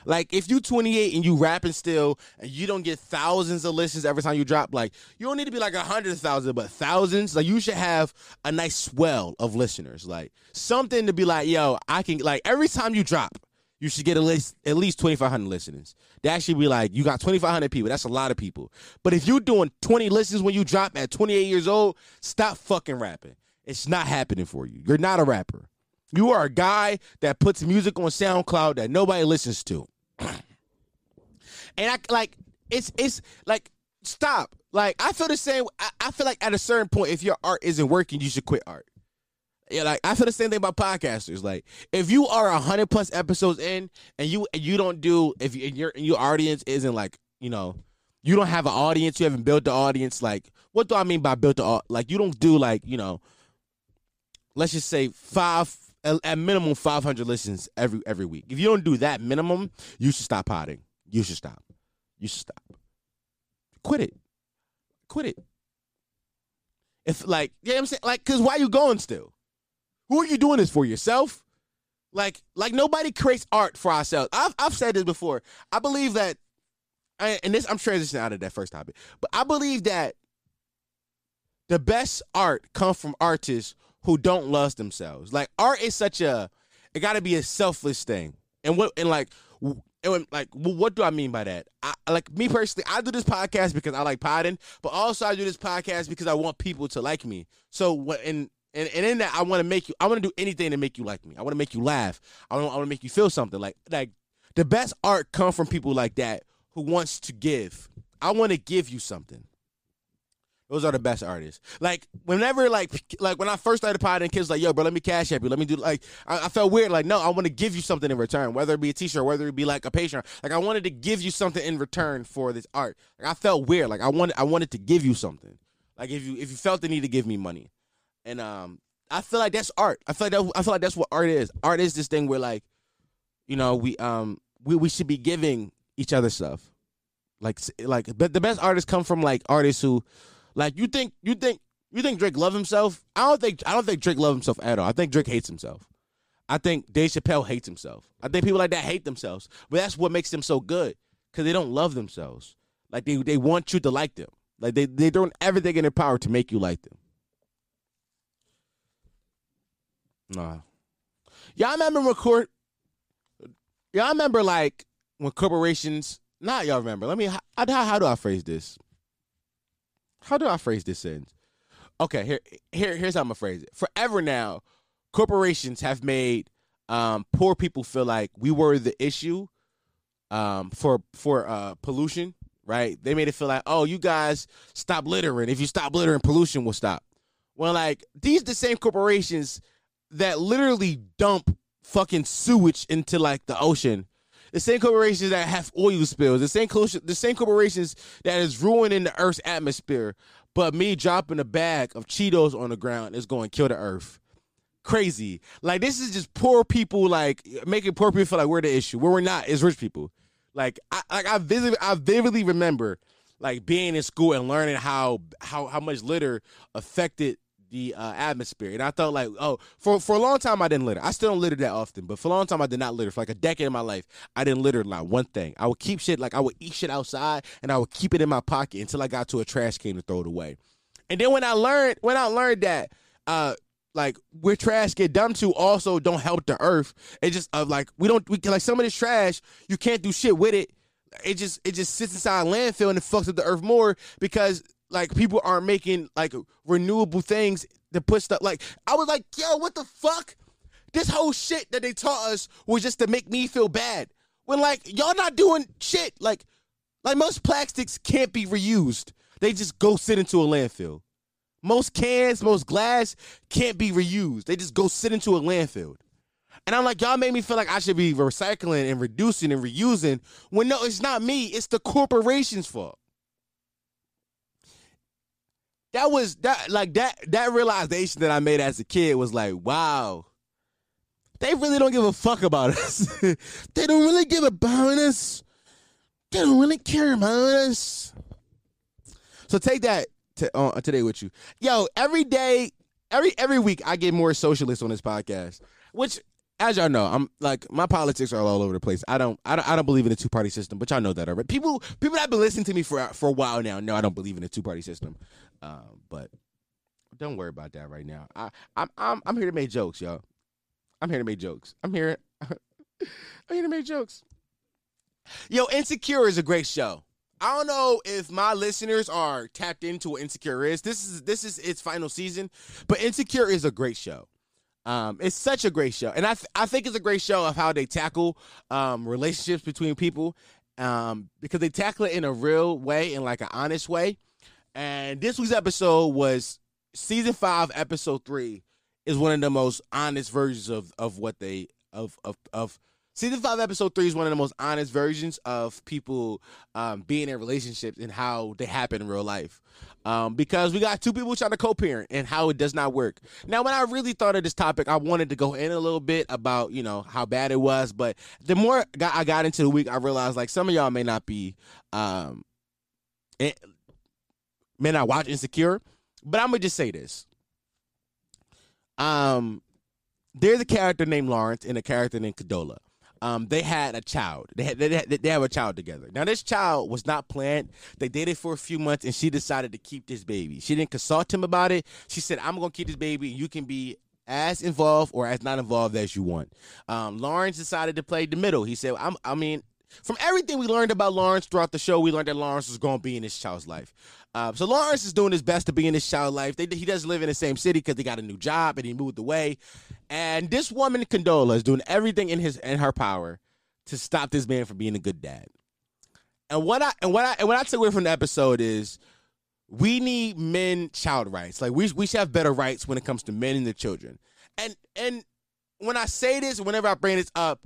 Like if you 28 and you rapping still and you don't get thousands of listens every time you drop, like you don't need to be like a hundred thousand, but thousands. Like you should have a nice swell of listeners. Like something to be like, yo, I can like every time you drop, you should get at least at least 2,500 listeners. That should be like you got 2,500 people. That's a lot of people. But if you're doing 20 listens when you drop at 28 years old, stop fucking rapping. It's not happening for you. You're not a rapper. You are a guy that puts music on SoundCloud that nobody listens to. And I like it's it's like stop. Like I feel the same. I, I, feel like at a certain point, if your art isn't working, you should quit art. Yeah, like I feel the same thing about podcasters. Like if you are a hundred plus episodes in and you you don't do if you, your your audience isn't like you know you don't have an audience, you haven't built the audience. Like what do I mean by built the like you don't do like you know let's just say five at minimum 500 listens every every week. If you don't do that minimum, you should stop potting. You should stop. You should stop. Quit it. Quit it. If like, yeah, you know I'm saying like, cause why you going still? Who are you doing this for? Yourself? Like, like nobody creates art for ourselves. I've I've said this before. I believe that, and this I'm transitioning out of that first topic, but I believe that the best art comes from artists who don't love themselves. Like art is such a it got to be a selfless thing. And what and like and like what do I mean by that? I, like me personally, I do this podcast because I like podding, but also I do this podcast because I want people to like me. So what and and, and in that I want to make you I want to do anything to make you like me. I want to make you laugh. I want I want to make you feel something. Like like the best art come from people like that who wants to give. I want to give you something. Those are the best artists. Like whenever, like, like when I first started potting, kids like, "Yo, bro, let me cash app you. Let me do." Like, I, I felt weird. Like, no, I want to give you something in return, whether it be a T-shirt, whether it be like a Patreon. Like, I wanted to give you something in return for this art. Like, I felt weird. Like, I wanted, I wanted to give you something. Like, if you if you felt the need to give me money, and um, I feel like that's art. I feel like that, I feel like that's what art is. Art is this thing where like, you know, we um we we should be giving each other stuff. Like like, but the best artists come from like artists who like you think you think you think Drake love himself? I don't think I don't think Drake love himself at all. I think Drake hates himself. I think Dave Chappelle hates himself. I think people like that hate themselves. But that's what makes them so good. Cause they don't love themselves. Like they they want you to like them. Like they they doing everything in their power to make you like them. Nah. Y'all remember record Y'all remember like when corporations not y'all remember. Let me how, how do I phrase this? How do I phrase this sentence? Okay, here, here, here's how I'm gonna phrase it. Forever now, corporations have made um, poor people feel like we were the issue um, for for uh, pollution. Right? They made it feel like, oh, you guys stop littering. If you stop littering, pollution will stop. Well, like these the same corporations that literally dump fucking sewage into like the ocean the same corporations that have oil spills, the same the same corporations that is ruining the Earth's atmosphere. But me dropping a bag of Cheetos on the ground is going to kill the Earth. Crazy. Like this is just poor people, like making poor people feel like we're the issue. Where we're not is rich people. Like I like I vividly I vividly remember like being in school and learning how how how much litter affected the uh, atmosphere. And I thought like, oh, for for a long time I didn't litter. I still don't litter that often, but for a long time I did not litter. For like a decade of my life, I didn't litter like one thing. I would keep shit like I would eat shit outside and I would keep it in my pocket until I got to a trash can to throw it away. And then when I learned when I learned that uh like where trash get dumped to also don't help the earth. It just uh, like we don't we like some of this trash you can't do shit with it. It just it just sits inside landfill and it fucks up the earth more because like people aren't making like renewable things to put stuff like I was like, yo, what the fuck? This whole shit that they taught us was just to make me feel bad. When like y'all not doing shit. Like like most plastics can't be reused. They just go sit into a landfill. Most cans, most glass can't be reused. They just go sit into a landfill. And I'm like, y'all made me feel like I should be recycling and reducing and reusing. When no, it's not me. It's the corporation's fault that was that like that that realization that I made as a kid was like, wow. They really don't give a fuck about us. <laughs> they don't really give a about us. They don't really care about us. So take that to, uh, today with you. Yo, every day, every every week I get more socialist on this podcast, which as y'all know, I'm like my politics are all over the place. I don't, I don't, I don't believe in a two party system, but y'all know that already. People, people that have been listening to me for for a while now know I don't believe in a two party system. Um, but don't worry about that right now. I, I'm, I'm, I'm here to make jokes, y'all. I'm here to make jokes. I'm here. <laughs> I'm here to make jokes. Yo, Insecure is a great show. I don't know if my listeners are tapped into what Insecure is. This is this is its final season, but Insecure is a great show. Um, it's such a great show, and I th- I think it's a great show of how they tackle um, relationships between people, um, because they tackle it in a real way, in like an honest way. And this week's episode was season five, episode three, is one of the most honest versions of of what they of of of Season five, episode three is one of the most honest versions of people um, being in relationships and how they happen in real life. Um, because we got two people trying to co-parent and how it does not work. Now, when I really thought of this topic, I wanted to go in a little bit about you know how bad it was, but the more I got into the week, I realized like some of y'all may not be, um, it, may not watch Insecure, but I'm gonna just say this. Um, there's a character named Lawrence and a character named Condola. um, they had a child. They had, they, had, they have a child together. Now, this child was not planned. They dated for a few months, and she decided to keep this baby. She didn't consult him about it. She said, "I'm gonna keep this baby. You can be as involved or as not involved as you want." Um, Lawrence decided to play the middle. He said, "I'm. I mean." From everything we learned about Lawrence throughout the show, we learned that Lawrence was going to be in his child's life. Uh, so Lawrence is doing his best to be in his child's life. They, he doesn't live in the same city because he got a new job and he moved away. And this woman, Condola, is doing everything in his in her power to stop this man from being a good dad. And what I and what I and what I took away from the episode is we need men child rights. Like we we should have better rights when it comes to men and their children. And and when I say this, whenever I bring this up,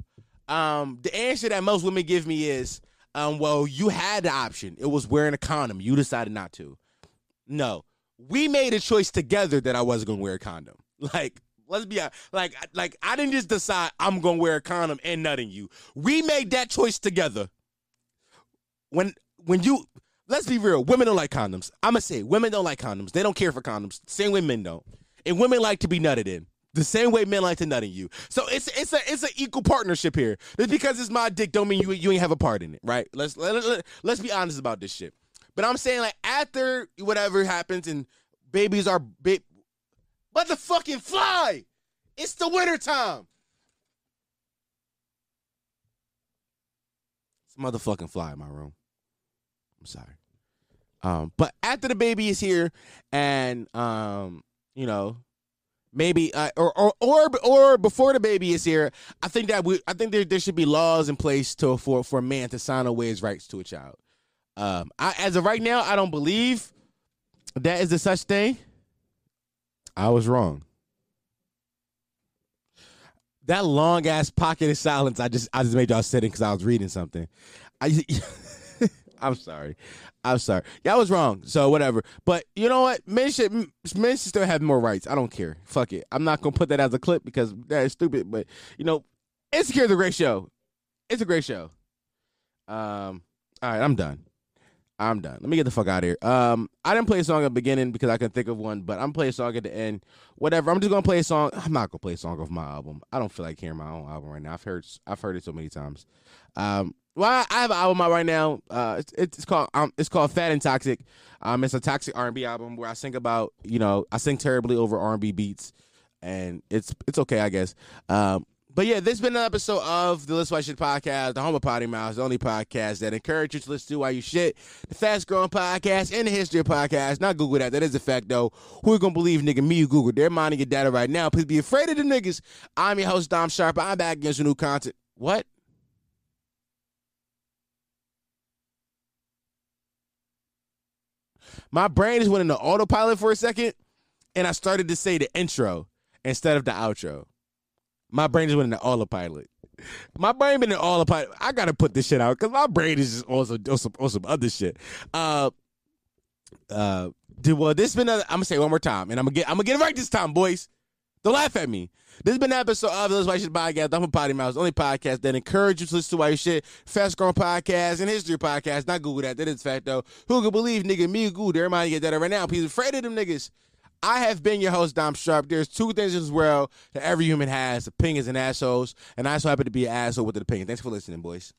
um, the answer that most women give me is, um, well, you had the option. It was wearing a condom. You decided not to. No. We made a choice together that I wasn't gonna wear a condom. <laughs> Like, let's be like like I didn't just decide I'm gonna wear a condom and nutting you. We made that choice together. When when you let's be real, women don't like condoms. I'ma say women don't like condoms. They don't care for condoms. Same way men don't. And women like to be nutted in. The same way men like to nut in you. So it's it's a it's an equal partnership here. Just because it's my dick don't mean you you ain't have a part in it, right? Let's let, let, let's be honest about this shit. But I'm saying like after whatever happens and babies are big motherfucking fly. It's the winter time. It's a motherfucking fly in my room. I'm sorry. Um, but after the baby is here and um, you know, maybe uh, or, or or or before the baby is here, I think that we I think there, there should be laws in place to for for a man to sign away his rights to a child. Um, I, as of right now, I don't believe that is a such thing. I was wrong. That long ass pocket of silence, I just I just made y'all sitting because I was reading something. I <laughs> I'm sorry. I'm sorry. I was wrong. So whatever. But you know what? Men should men should still have more rights. I don't care. Fuck it. I'm not gonna put that as a clip because that is stupid. But you know, Insecure is a great show. It's a great show. Um. All right, I'm done. I'm done. Let me get the fuck out of here. Um, I didn't play a song at the beginning because I can think of one, but I'm playing a song at the end. Whatever. I'm just gonna play a song. I'm not gonna play a song off my album. I don't feel like hearing my own album right now. I've heard I've heard it so many times. Um, well, I have an album out right now. Uh, it's, it's called um, it's called Fat and Toxic. Um, it's a toxic R&B album where I sing about you know I sing terribly over R&B beats, and it's it's okay I guess. Um, but yeah, this has been an episode of the Listen Why Shit podcast, the home of Potty Mouse, the only podcast that encourages you to listen to why you shit, the fast growing podcast in the history of podcasts. Not Google that. That is a fact, though. Who are going to believe, nigga? Me, you Google. They're mining your data right now. Please be afraid of the niggas. I'm your host, Dom Sharpe. I'm back against new content. What? My brain just went into autopilot for a second, and I started to say the intro instead of the outro. My brain just went into autopilot. My brain been in autopilot. I gotta put this shit out because my brain is just also on some, some other shit. Uh, uh, well, this been. i am gonna say one more time, and I'm gonna get. I'm gonna get it right this time, boys. Don't laugh at me. This has been an episode of the Why Shit Podcast. I'm a Potty Mouse, only podcast that encourages you to listen to why you shit. Fast growing podcast and history podcast. Not Google that. That is fact though. Who could believe, nigga? Me, Google. Everybody get that right now. He's afraid of them niggas. I have been your host, Dom Sharpe. There's two things in this world that every human has opinions and assholes, and I so happen to be an asshole with an opinion. Thanks for listening, boys.